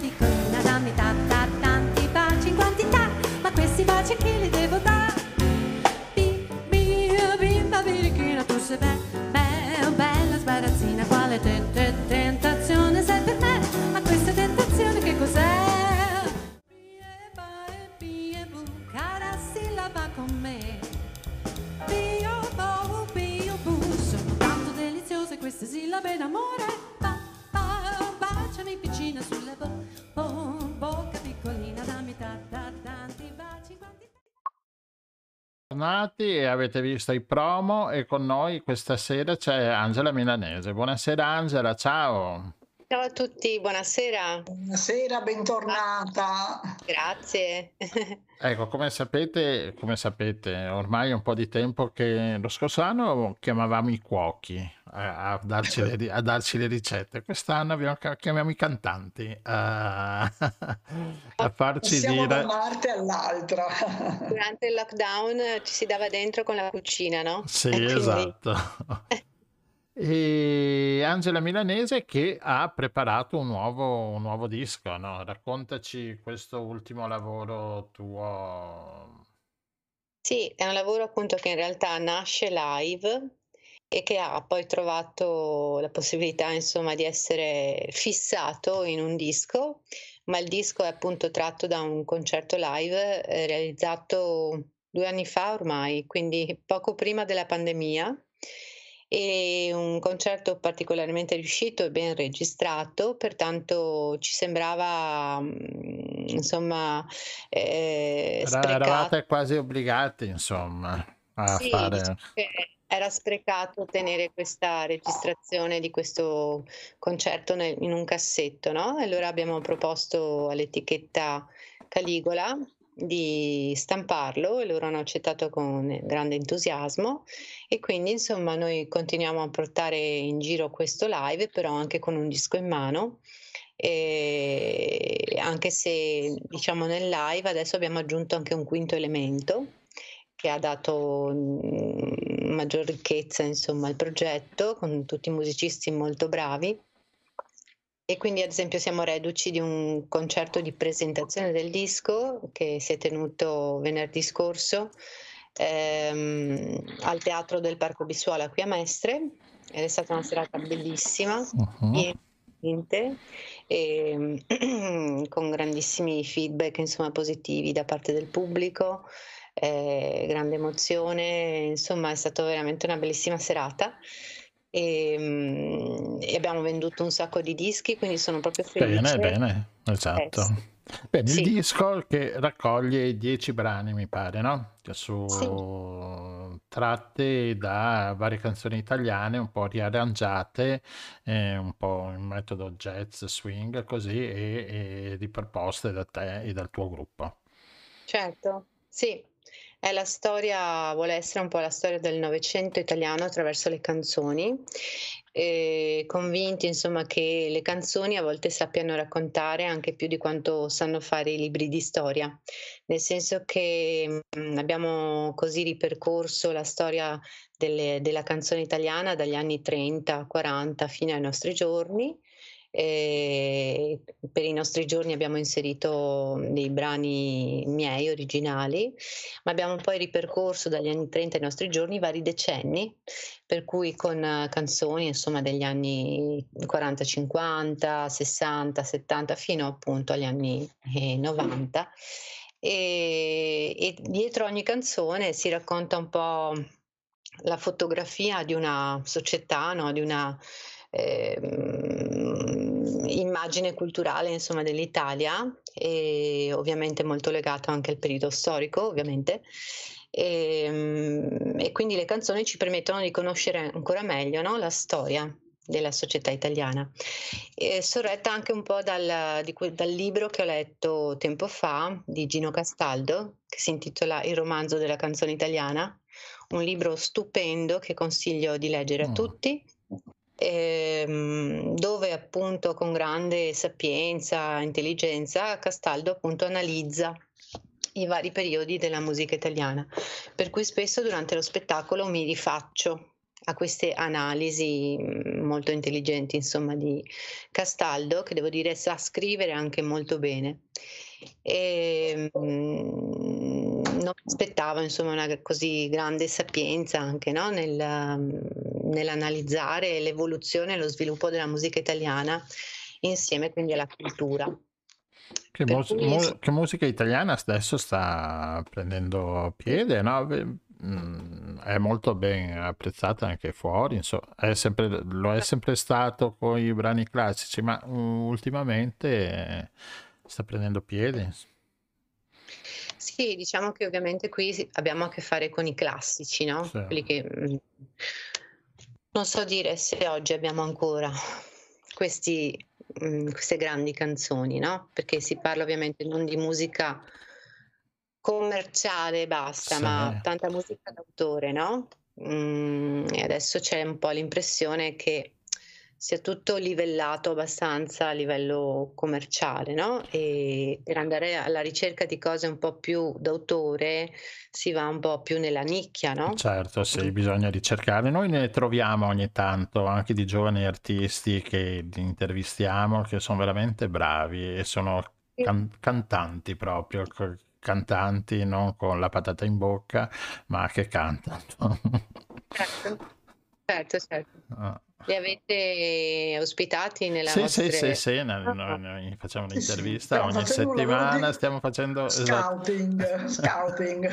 bentornati e avete visto i promo e con noi questa sera c'è Angela Milanese. Buonasera Angela, ciao. Ciao a tutti, buonasera. Buonasera, bentornata. Grazie. Ecco, come sapete, come sapete, ormai è un po' di tempo che lo scorso anno chiamavamo i cuochi a, a, darci, le, a darci, le, ricette, quest'anno abbiamo, chiamiamo i cantanti a, a farci Siamo dire... da una parte all'altra. Durante il lockdown ci si dava dentro con la cucina, no? Sì, quindi... esatto. E Angela Milanese che ha preparato un nuovo, un nuovo disco, no? Raccontaci questo ultimo lavoro tuo. Sì, è un lavoro appunto che in realtà nasce live e che ha poi trovato la possibilità insomma di essere fissato in un disco, ma il disco è appunto tratto da un concerto live eh, realizzato due anni fa ormai, quindi poco prima della pandemia e un concerto particolarmente riuscito e ben registrato, pertanto ci sembrava mm, insomma eh, eravate quasi obbligati insomma a sì, fare diciamo era sprecato tenere questa registrazione di questo concerto nel, in un cassetto, no? Allora abbiamo proposto all'etichetta Caligola di stamparlo e loro hanno accettato con grande entusiasmo e quindi insomma noi continuiamo a portare in giro questo live però anche con un disco in mano. E anche se diciamo nel live adesso abbiamo aggiunto anche un quinto elemento che ha dato mm, maggior ricchezza insomma al progetto con tutti i musicisti molto bravi e quindi ad esempio siamo reduci di un concerto di presentazione del disco che si è tenuto venerdì scorso ehm, al Teatro del Parco Bissuola qui a Mestre. Ed è stata una serata bellissima, uh-huh. e, con grandissimi feedback insomma, positivi da parte del pubblico, eh, grande emozione, insomma è stata veramente una bellissima serata e, mm, e, abbiamo venduto un sacco di dischi, quindi sono proprio felice. Bene, bene, esatto. Eh, Bene, sì. il disco che raccoglie dieci brani, mi pare, no? Su... Sì. Tratte da varie canzoni italiane, un po' riarrangiate, eh, un po' in metodo jazz, swing, così, e, e riproposte da te e dal tuo gruppo. Certo, sì, è la storia, vuole essere un po' la storia del Novecento italiano attraverso le canzoni, eh, convinti insomma che le canzoni a volte sappiano raccontare anche più di quanto sanno fare i libri di storia, nel senso che mh, mm, abbiamo così ripercorso la storia delle, della canzone italiana dagli anni 30-40 fino ai nostri giorni e per i nostri giorni abbiamo inserito dei brani miei originali, ma abbiamo poi ripercorso dagli anni 30 ai nostri giorni vari decenni, per cui con canzoni insomma degli anni 40, 50, 60, 70 fino appunto agli anni 90. E, e dietro ogni canzone si racconta un po' la fotografia di una società, no? di una eh, immagine culturale insomma, dell'Italia e ovviamente molto legato anche al periodo storico ovviamente e, ehm, e quindi le canzoni ci permettono di conoscere ancora meglio no? la storia della società italiana, e sorretta anche un po' dal, di, dal, libro che ho letto tempo fa di Gino Castaldo, che si intitola Il romanzo della canzone italiana, un libro stupendo che consiglio di leggere a mm. tutti, ehm, dove appunto con grande sapienza, intelligenza, Castaldo appunto analizza i vari periodi della musica italiana, per cui spesso durante lo spettacolo mi rifaccio a queste analisi mm, molto intelligenti, insomma, di Castaldo, che devo dire sa scrivere anche molto bene. E, mm, non aspettavo insomma una così grande sapienza anche no? Nel, nell'analizzare l'evoluzione e lo sviluppo della musica italiana insieme quindi alla cultura. Che, mus- mu- che musica italiana adesso sta prendendo piede, no? Mm, è molto ben apprezzata anche fuori, insomma, è sempre, lo è sempre stato con i brani classici, ma uh, ultimamente sta prendendo piede. Sì, diciamo che ovviamente qui abbiamo a che fare con i classici, no? Sì. Quelli che mm, non so dire se oggi abbiamo ancora questi, mh, mm, queste grandi canzoni, no? Perché si parla ovviamente non di musica commerciale e basta, sì. ma tanta musica d'autore, no? Mm, e adesso c'è un po' l'impressione che sia tutto livellato abbastanza a livello commerciale, no? E per andare alla ricerca di cose un po' più d'autore si va un po' più nella nicchia, no? Certo, sì, bisogna ricercare. Noi ne troviamo ogni tanto anche di giovani artisti che intervistiamo che sono veramente bravi e sono can- cantanti proprio, cantanti non con la patata in bocca, ma che cantano. certo, certo, certo. Ah. Li avete ospitati nella sì, vostra... Sì, sì, sì, noi, ah. noi facciamo un'intervista sì, ogni settimana, stiamo facendo... Scouting, esatto. scouting.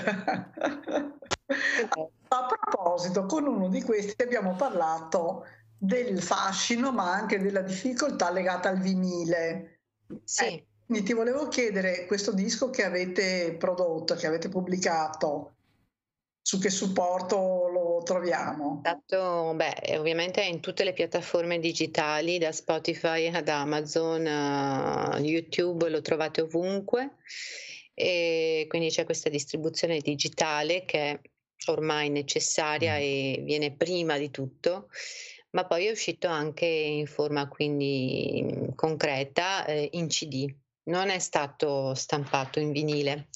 A proposito, con uno di questi abbiamo parlato del fascino, ma anche della difficoltà legata al vinile. Sì. Eh, quindi ti volevo chiedere, questo disco che avete prodotto, che avete pubblicato, su che supporto lo troviamo? Esatto, beh, ovviamente è in tutte le piattaforme digitali, da Spotify ad Amazon, uh, YouTube, lo trovate ovunque. E quindi c'è questa distribuzione digitale che è ormai necessaria mm. e viene prima di tutto, ma poi è uscito anche in forma quindi concreta eh, in CD non è stato stampato in vinile.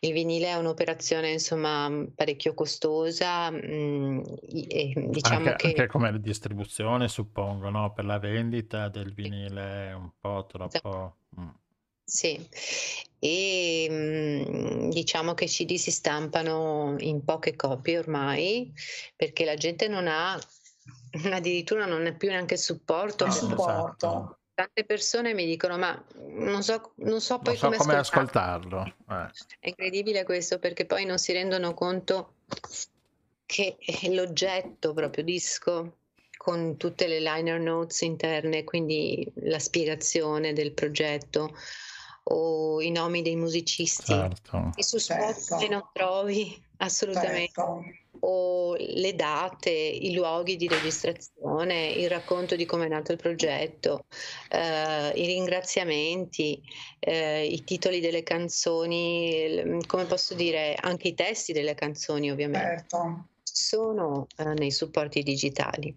Il vinile è un'operazione insomma parecchio costosa, mh, mm, e, diciamo anche, che... Anche come distribuzione suppongo, no? Per la vendita del vinile è un po' troppo... Mm. Sì, e mh, diciamo che i CD si stampano in poche copie ormai perché la gente non ha, addirittura non è più neanche il supporto. Il supporto. Esatto tante persone mi dicono ma non so, non so poi non so come, come ascoltarlo. ascoltarlo. Eh. È incredibile questo perché poi non si rendono conto che l'oggetto proprio disco con tutte le liner notes interne, quindi la spiegazione del progetto o i nomi dei musicisti certo. e su Spotify certo. non trovi assolutamente certo o le date, i luoghi di registrazione, il racconto di come è nato il progetto, eh, i ringraziamenti, eh, i titoli delle canzoni, come posso dire, anche i testi delle canzoni ovviamente. Certo sono eh, nei supporti digitali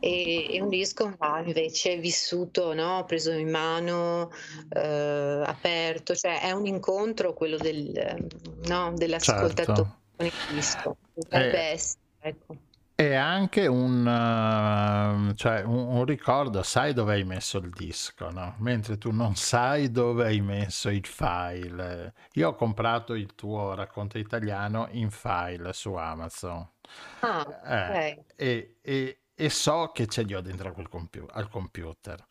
e, e, un disco va invece vissuto, no? preso in mano, eh, aperto, cioè è un incontro quello del, no? dell'ascoltatore certo. Con il disco. Potrebbe eh, essere, ecco. E anche un, uh, cioè un, un, ricordo, sai dove hai messo il disco, no? Mentre tu non sai dove hai messo il file. Io ho comprato il tuo racconto italiano in file su Amazon. Ah, eh, okay. e, e, e, so che ce li ho dentro compi- al computer.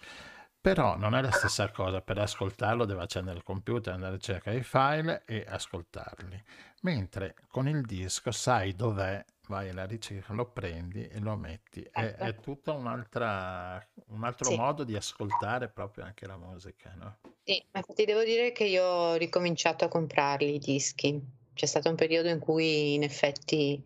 Però non è la stessa cosa, per ascoltarlo devo accendere il computer, andare a cercare i file e ascoltarli. Mentre con il disco sai dov'è, vai alla ricerca, lo prendi e lo metti. È, ecco. è tutto un altro sì. modo di ascoltare proprio anche la musica, no? Sì, infatti devo dire che io ho ricominciato a comprarli i dischi. C'è stato un periodo in cui in effetti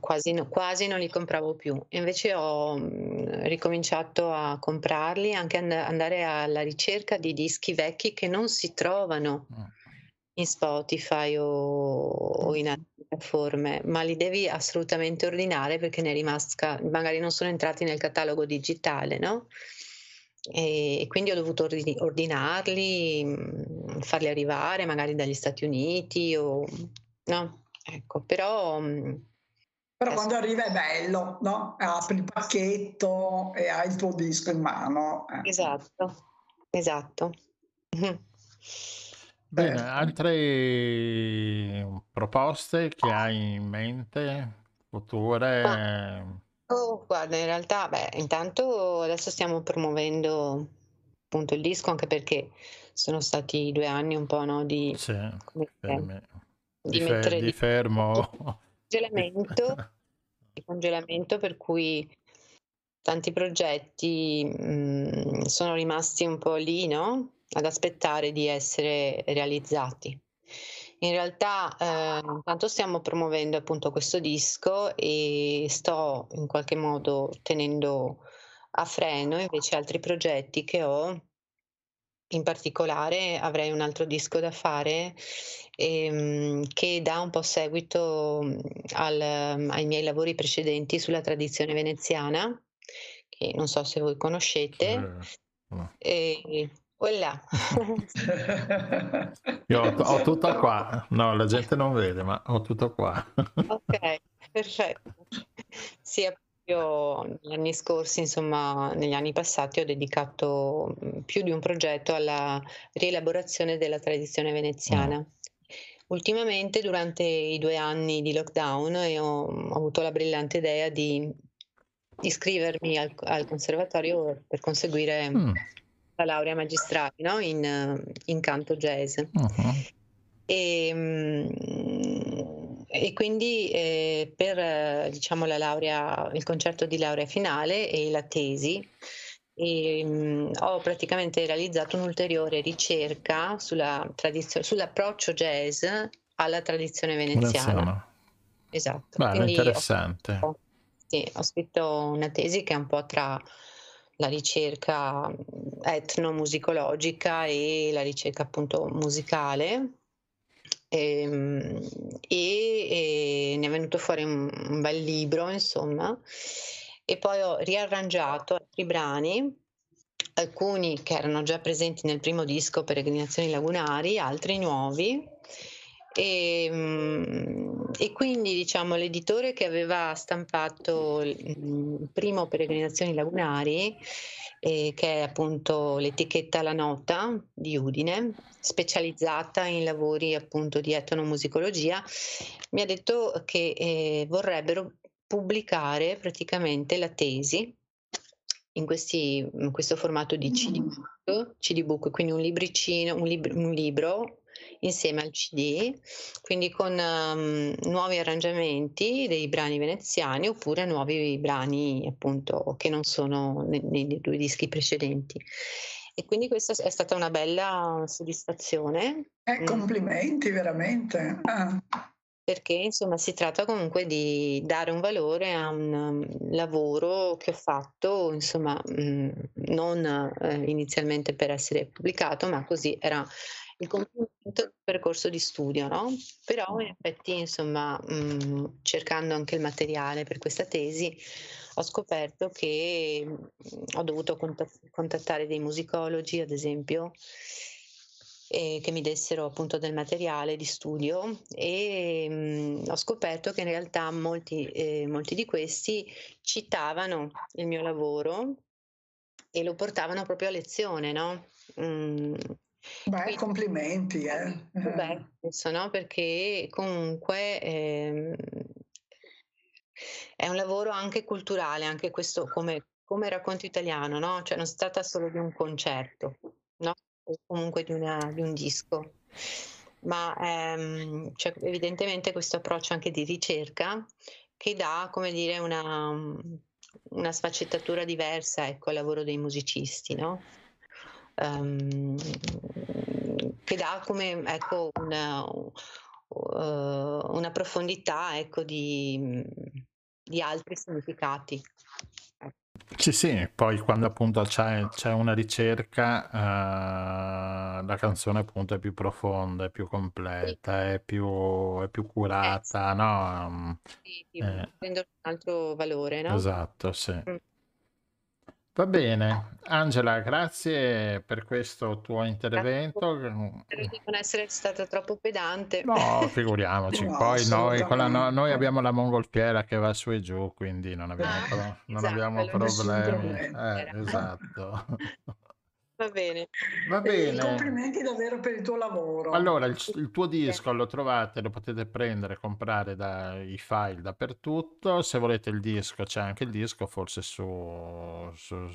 quasi, no, quasi, non li compravo più. Invece ho mh, ricominciato a comprarli, anche and- andare alla ricerca di dischi vecchi che non si trovano. Mm in Spotify o, o in altre piattaforme, ma li devi assolutamente ordinare perché ne rimasca, magari non sono entrati nel catalogo digitale, no? E, quindi ho dovuto ordinarli, mm, farli arrivare magari dagli Stati Uniti o no? Ecco, però mm, però quando arriva è bello, no? Apri il pacchetto e hai il tuo disco in mano. Eh. Esatto, esatto. Bene, certo. altre proposte che hai in mente, future? Oh, guarda, in realtà, beh, intanto adesso stiamo promuovendo appunto il disco anche perché sono stati due anni un po' no, di, sì, fermi. di, di, fer- di fermo. Congelamento, di congelamento per cui tanti progetti mh, sono rimasti un po' lì, no? ad aspettare di essere realizzati. In realtà eh, intanto stiamo promuovendo appunto questo disco e sto in qualche modo tenendo a freno invece altri progetti che ho. In particolare avrei un altro disco da fare ehm, che dà un po' seguito al, ai miei lavori precedenti sulla tradizione veneziana, che non so se voi conoscete. Eh, e Voilà. Io ho, ho, tutto qua. No, la gente non vede, ma ho tutto qua. ok, perfetto. Sì, io negli anni scorsi, insomma, negli anni passati ho dedicato più di un progetto alla rielaborazione della tradizione veneziana. Mm. Ultimamente, durante i due anni di lockdown, ho, ho avuto la brillante idea di iscrivermi al, al conservatorio per conseguire mm la laurea magistrale no? in, in, canto jazz. Uh-huh. E, mm, e, quindi eh, per diciamo, la laurea, il concerto di laurea finale e la tesi e, um, ho praticamente realizzato un'ulteriore ricerca sulla tradizio- sull'approccio jazz alla tradizione veneziana. veneziana. Esatto. Beh, interessante. Ho, sì, ho scritto una tesi che è un po' tra la ricerca etnomusicologica e la ricerca appunto musicale ehm, e, e, ne è venuto fuori un, un, bel libro insomma e poi ho riarrangiato altri brani alcuni che erano già presenti nel primo disco Peregrinazioni Lagunari, altri nuovi. E, mm, e, quindi diciamo l'editore che aveva stampato il primo Peregrinazioni Lagunari, eh, che è appunto l'etichetta La Nota di Udine, specializzata in lavori appunto di etnomusicologia, mi ha detto che eh, vorrebbero pubblicare praticamente la tesi in, questi, in questo formato di CD book, CD book quindi un libricino, un, lib- un libro insieme al CD, quindi con um, nuovi arrangiamenti dei brani veneziani oppure nuovi brani appunto che non sono nei, nei due dischi precedenti. E quindi questa è stata una bella soddisfazione. Eh, complimenti veramente. Ah perché insomma si tratta comunque di dare un valore a un um, lavoro che ho fatto, insomma, mm, non eh, inizialmente per essere pubblicato, ma così era il compimento del percorso di studio, no? Però in effetti, insomma, mh, mm, cercando anche il materiale per questa tesi, ho scoperto che mh, mm, ho dovuto contattare dei musicologi, ad esempio, eh, che mi dessero appunto del materiale di studio e mh, mm, ho scoperto che in realtà molti, eh, molti di questi citavano il mio lavoro e lo portavano proprio a lezione, no? Beh, Quindi, complimenti, eh. Beh, penso, no? Perché comunque eh, è un lavoro anche culturale, anche questo come, come racconto italiano, no? Cioè non si tratta solo di un concerto, no? o comunque di, una, di un disco. Ma ehm, c'è evidentemente questo approccio anche di ricerca che dà, come dire, una, una sfaccettatura diversa ecco, al lavoro dei musicisti, no? Um, che dà come ecco, una, uh, una profondità ecco, di, di altri significati. Sì, sì, poi quando appunto c'è, c'è una ricerca, eh, la canzone appunto è più profonda, è più completa, è più, è più curata, no? Sì, sì, Eh, prende un altro valore, no? esatto, sì. Mm. Va bene, Angela, grazie per questo tuo intervento. Spero di non essere stata troppo pedante. No, figuriamoci. No, Poi noi, la, no, noi, abbiamo la mongolfiera che va su e giù, quindi non abbiamo, ah, pro, non esatto, abbiamo problemi. Eh, esatto. Va bene. Va bene. complimenti davvero per il tuo lavoro. Allora, il, il, tuo disco lo trovate, lo potete prendere, comprare dai file dappertutto. Se volete il disco, c'è anche il disco, forse su, su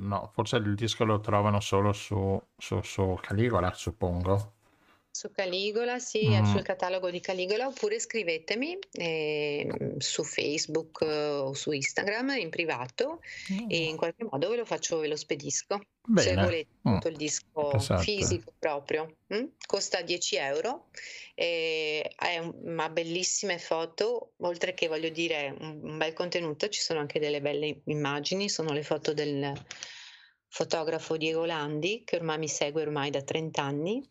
no, forse il disco lo trovano solo su, su, su Caligola, suppongo. Su Caligola, sì, mm. sul catalogo di Caligola, oppure scrivetemi eh, su Facebook eh, o su Instagram in privato mm. e in qualche modo ve lo faccio, ve lo spedisco. Bene. Se volete mm. il disco esatto. fisico proprio, mm? costa 10 euro, e ha una bellissime foto, oltre che voglio dire un, un bel contenuto, ci sono anche delle belle immagini, sono le foto del fotografo Diego Landi, che ormai mi segue ormai da 30 anni,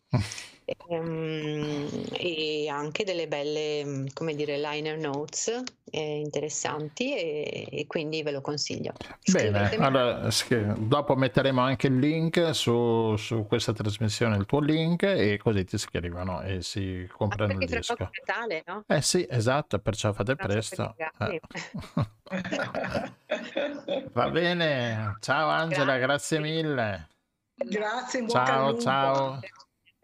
e, um, e anche delle belle, come dire, liner notes eh, interessanti e, e, quindi ve lo consiglio. Bene, allora, dopo metteremo anche il link su, su, questa trasmissione, il tuo link, e così ti scrivono e si comprano il disco. Natale, no? Eh sì, esatto, perciò fate no, presto. Eh. Va bene, ciao Angela, grazie, grazie mille. Grazie, ciao, ciao.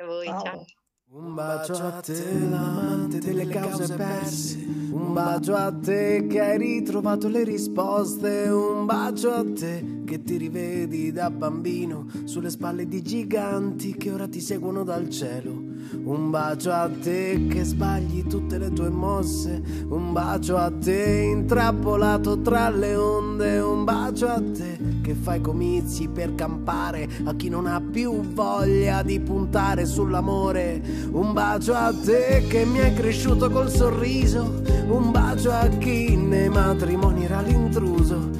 A voi, ciao. ciao. Un bacio a te, l'amante delle cause perse. Un bacio a te che hai ritrovato le risposte. Un bacio a te che ti rivedi da bambino sulle spalle di giganti che ora ti seguono dal cielo. Un bacio a te che sbagli tutte le tue mosse. Un bacio a te intrappolato tra le onde. Un bacio a te che fai comizi per campare a chi non ha più voglia di puntare sull'amore un bacio a te che mi hai cresciuto col sorriso, un bacio a chi nei matrimoni era l'intruso,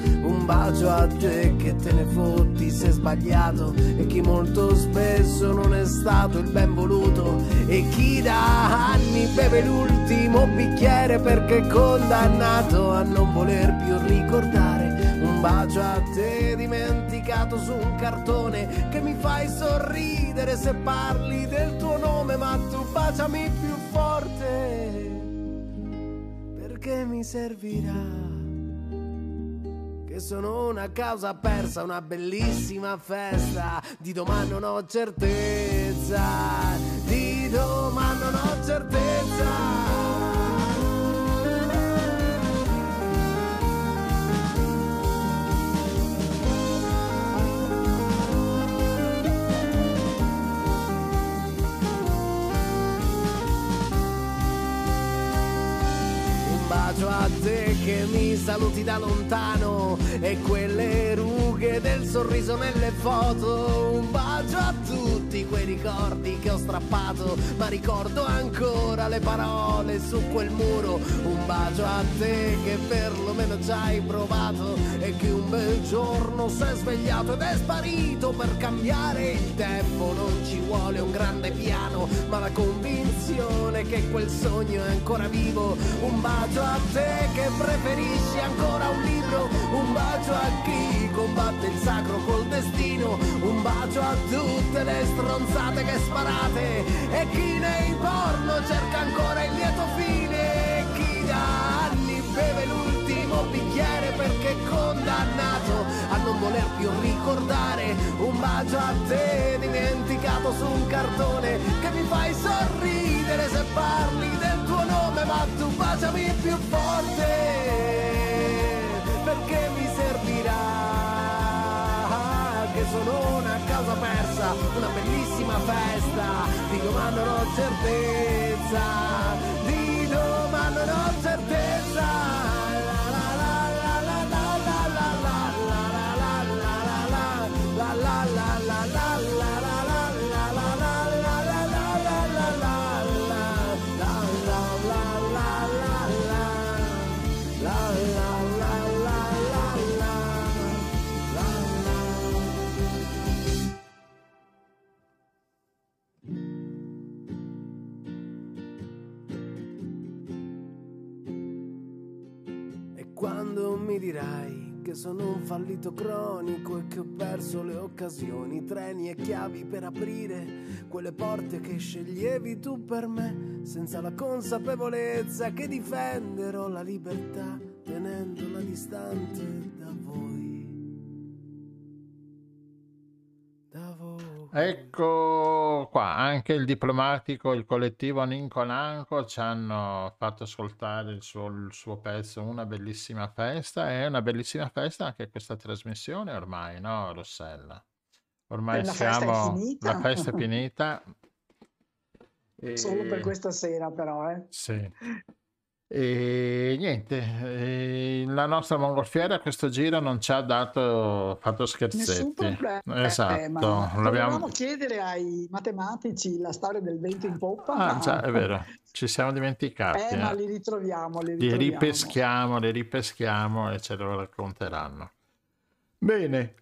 bacio a te che te ne fotti se sbagliato. E chi molto spesso non è stato il ben voluto. E chi da anni beve l'ultimo bicchiere perché è condannato a non voler più ricordare, un bacio a te dimenticato su un cartone che mi fai sorridere se parli del tuo nome, ma tu baciami più forte perché mi servirà. Sono una causa persa, una bellissima festa. Di domani non ho certezza, di domani non ho certezza. Che mi saluti da lontano e quelle rughe del sorriso nelle foto. Un bacio a tutti quei ricordi che ho strappato, ma ricordo ancora le parole su quel muro. Un bacio a te che perlomeno ci hai provato e che un bel giorno si è svegliato ed è sparito per cambiare il tempo. Non ci vuole un grande piano, ma la convinzione che quel sogno è ancora vivo. Un bacio a te che preferisci ancora un libro, un bacio a chi combatte il sacro col destino, un bacio a tutte le stronzate che sparate. E chi nei porno cerca ancora il lieto fine, chi da anni beve l'ultimo bicchiere perché condannato non voler più ricordare, un bacio a te dimenticato su un cartone che mi fai sorridere se parli del tuo nome ma tu baciami più forte perché mi servirà? Che sono una causa persa una bellissima festa di domani non ho certezza di domani non ho certezza dirai che sono un fallito cronico e che ho perso le occasioni, treni e chiavi per aprire quelle porte che sceglievi tu per me, senza la consapevolezza che difenderò la libertà tenendola distante Ecco qua, anche il diplomatico, il collettivo Ninco Nanco ci hanno fatto ascoltare il suo, il suo pezzo, una bellissima festa, è una bellissima festa anche questa trasmissione ormai, no Rossella? Ormai la siamo, festa la festa è finita. Solo per questa sera però, eh. Sì. E niente, e la nostra mongolfiera a questo giro non ci ha dato, fatto scherzetti. Problema. Esatto. Eh, ma L'abbiamo... chiedere ai matematici la storia del vento in poppa. Ah, ma... già, è vero, ci siamo dimenticati. Eh, eh. ma li ritroviamo, li ritroviamo. Li ripeschiamo, li ripeschiamo e ce lo racconteranno. Bene,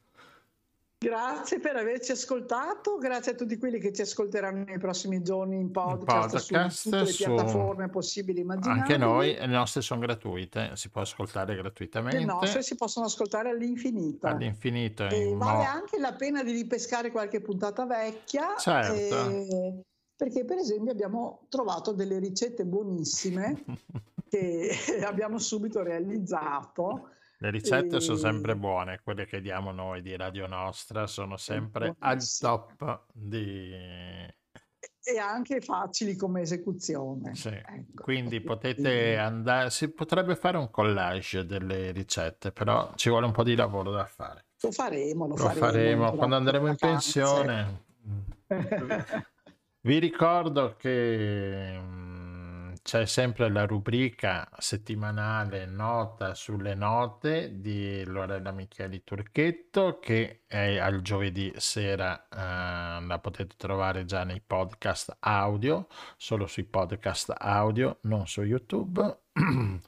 Grazie per averci ascoltato, grazie a tutti quelli che ci ascolteranno nei prossimi giorni in podcast, podcast su tutte le su... piattaforme possibili immaginabili. Anche noi, le nostre sono gratuite, si può ascoltare gratuitamente. Le nostre si possono ascoltare all'infinito. All'infinito. E vale mo... anche la pena di ripescare qualche puntata vecchia. Certo. E... Perché per esempio abbiamo trovato delle ricette buonissime che abbiamo subito realizzato le ricette e... sono sempre buone, quelle che diamo noi di Radio Nostra sono sempre al top di... E anche facili come esecuzione. Sì. Ecco. Quindi potete andare, si potrebbe fare un collage delle ricette, però ci vuole un po' di lavoro da fare. Lo faremo, lo, lo faremo. faremo. Quando andremo in pensione. Vi ricordo che c'è sempre la rubrica settimanale nota sulle note di Lorella Micheli Turchetto che è al giovedì sera, eh, la potete trovare già nei podcast audio, solo sui podcast audio, non su YouTube.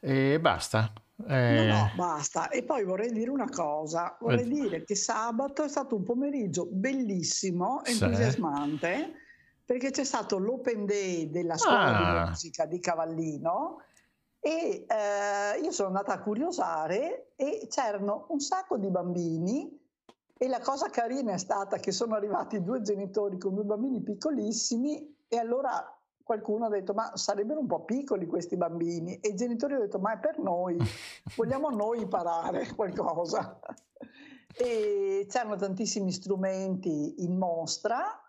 e basta. Eh... No, no, basta. E poi vorrei dire una cosa, vorrei eh... dire che sabato è stato un pomeriggio bellissimo, entusiasmante. Sì perché c'è stato l'Open Day della scuola ah. di musica di Cavallino e eh, io sono andata a curiosare e c'erano un sacco di bambini E la cosa carina è stata che sono arrivati due genitori con due bambini piccolissimi e allora qualcuno ha detto ma sarebbero un po' piccoli questi bambini e i genitori hanno detto ma è per noi, vogliamo noi imparare qualcosa. e c'erano tantissimi strumenti in mostra,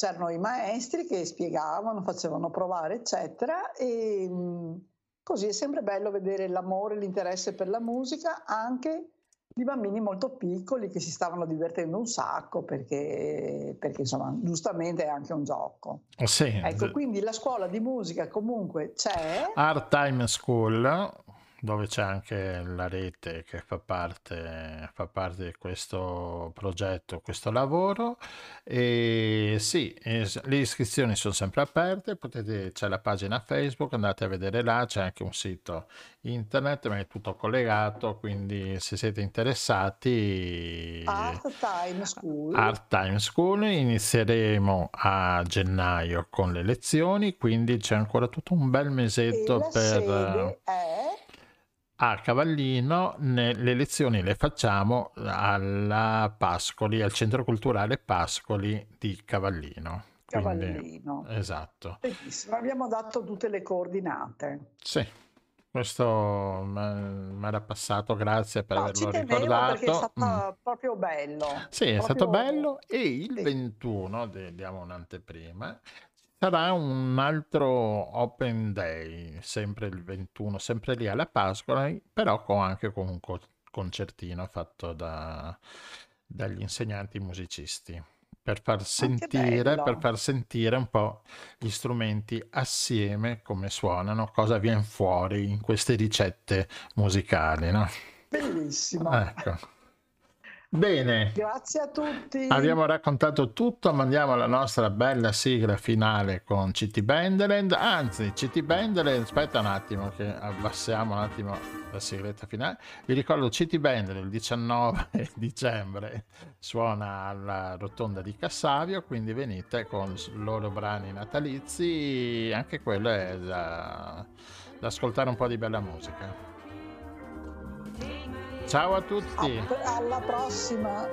c'erano i maestri che spiegavano, facevano provare eccetera e mm, così è sempre bello vedere l'amore, l'interesse per la musica anche di bambini molto piccoli che si stavano divertendo un sacco perché, perché insomma giustamente è anche un gioco. Sì. Ecco, quindi la scuola di musica comunque c'è. Art Time School, dove c'è anche la rete che fa parte, fa parte di questo progetto, questo lavoro. E sì, le iscrizioni sono sempre aperte, potete, c'è la pagina Facebook, andate a vedere là, c'è anche un sito internet, ma è tutto collegato, quindi se siete interessati... Art Time School. Art Time School, inizieremo a gennaio con le lezioni, quindi c'è ancora tutto un bel mesetto per... È a Cavallino le lezioni le facciamo alla Pascoli, al Centro Culturale Pascoli di Cavallino. Quindi, Cavallino. Esatto. Benissimo, abbiamo dato tutte le coordinate. Sì, questo mi era passato, grazie per no, averlo ricordato. Perché è stato mm. proprio bello. Sì, proprio... è stato bello e il sì. 21, diamo un'anteprima, Sarà un altro Open Day, sempre il 21, sempre lì alla Pasqua, però con anche con un concertino fatto da, dagli insegnanti musicisti per far, sentire, per far sentire un po' gli strumenti assieme come suonano, cosa viene fuori in queste ricette musicali. No? Bellissimo. Ecco. Bene. Grazie a tutti. Abbiamo raccontato tutto, mandiamo la nostra bella sigla finale con CT Benderend. Anzi, CT Benderend, aspetta un attimo che abbassiamo un attimo la sigletta finale. Vi ricordo CT Benderend il 19 dicembre suona alla rotonda di Cassavio, quindi venite con i loro brani natalizi, anche quello è da, da ascoltare un po' di bella musica. Ciao a tutti. alla prossima.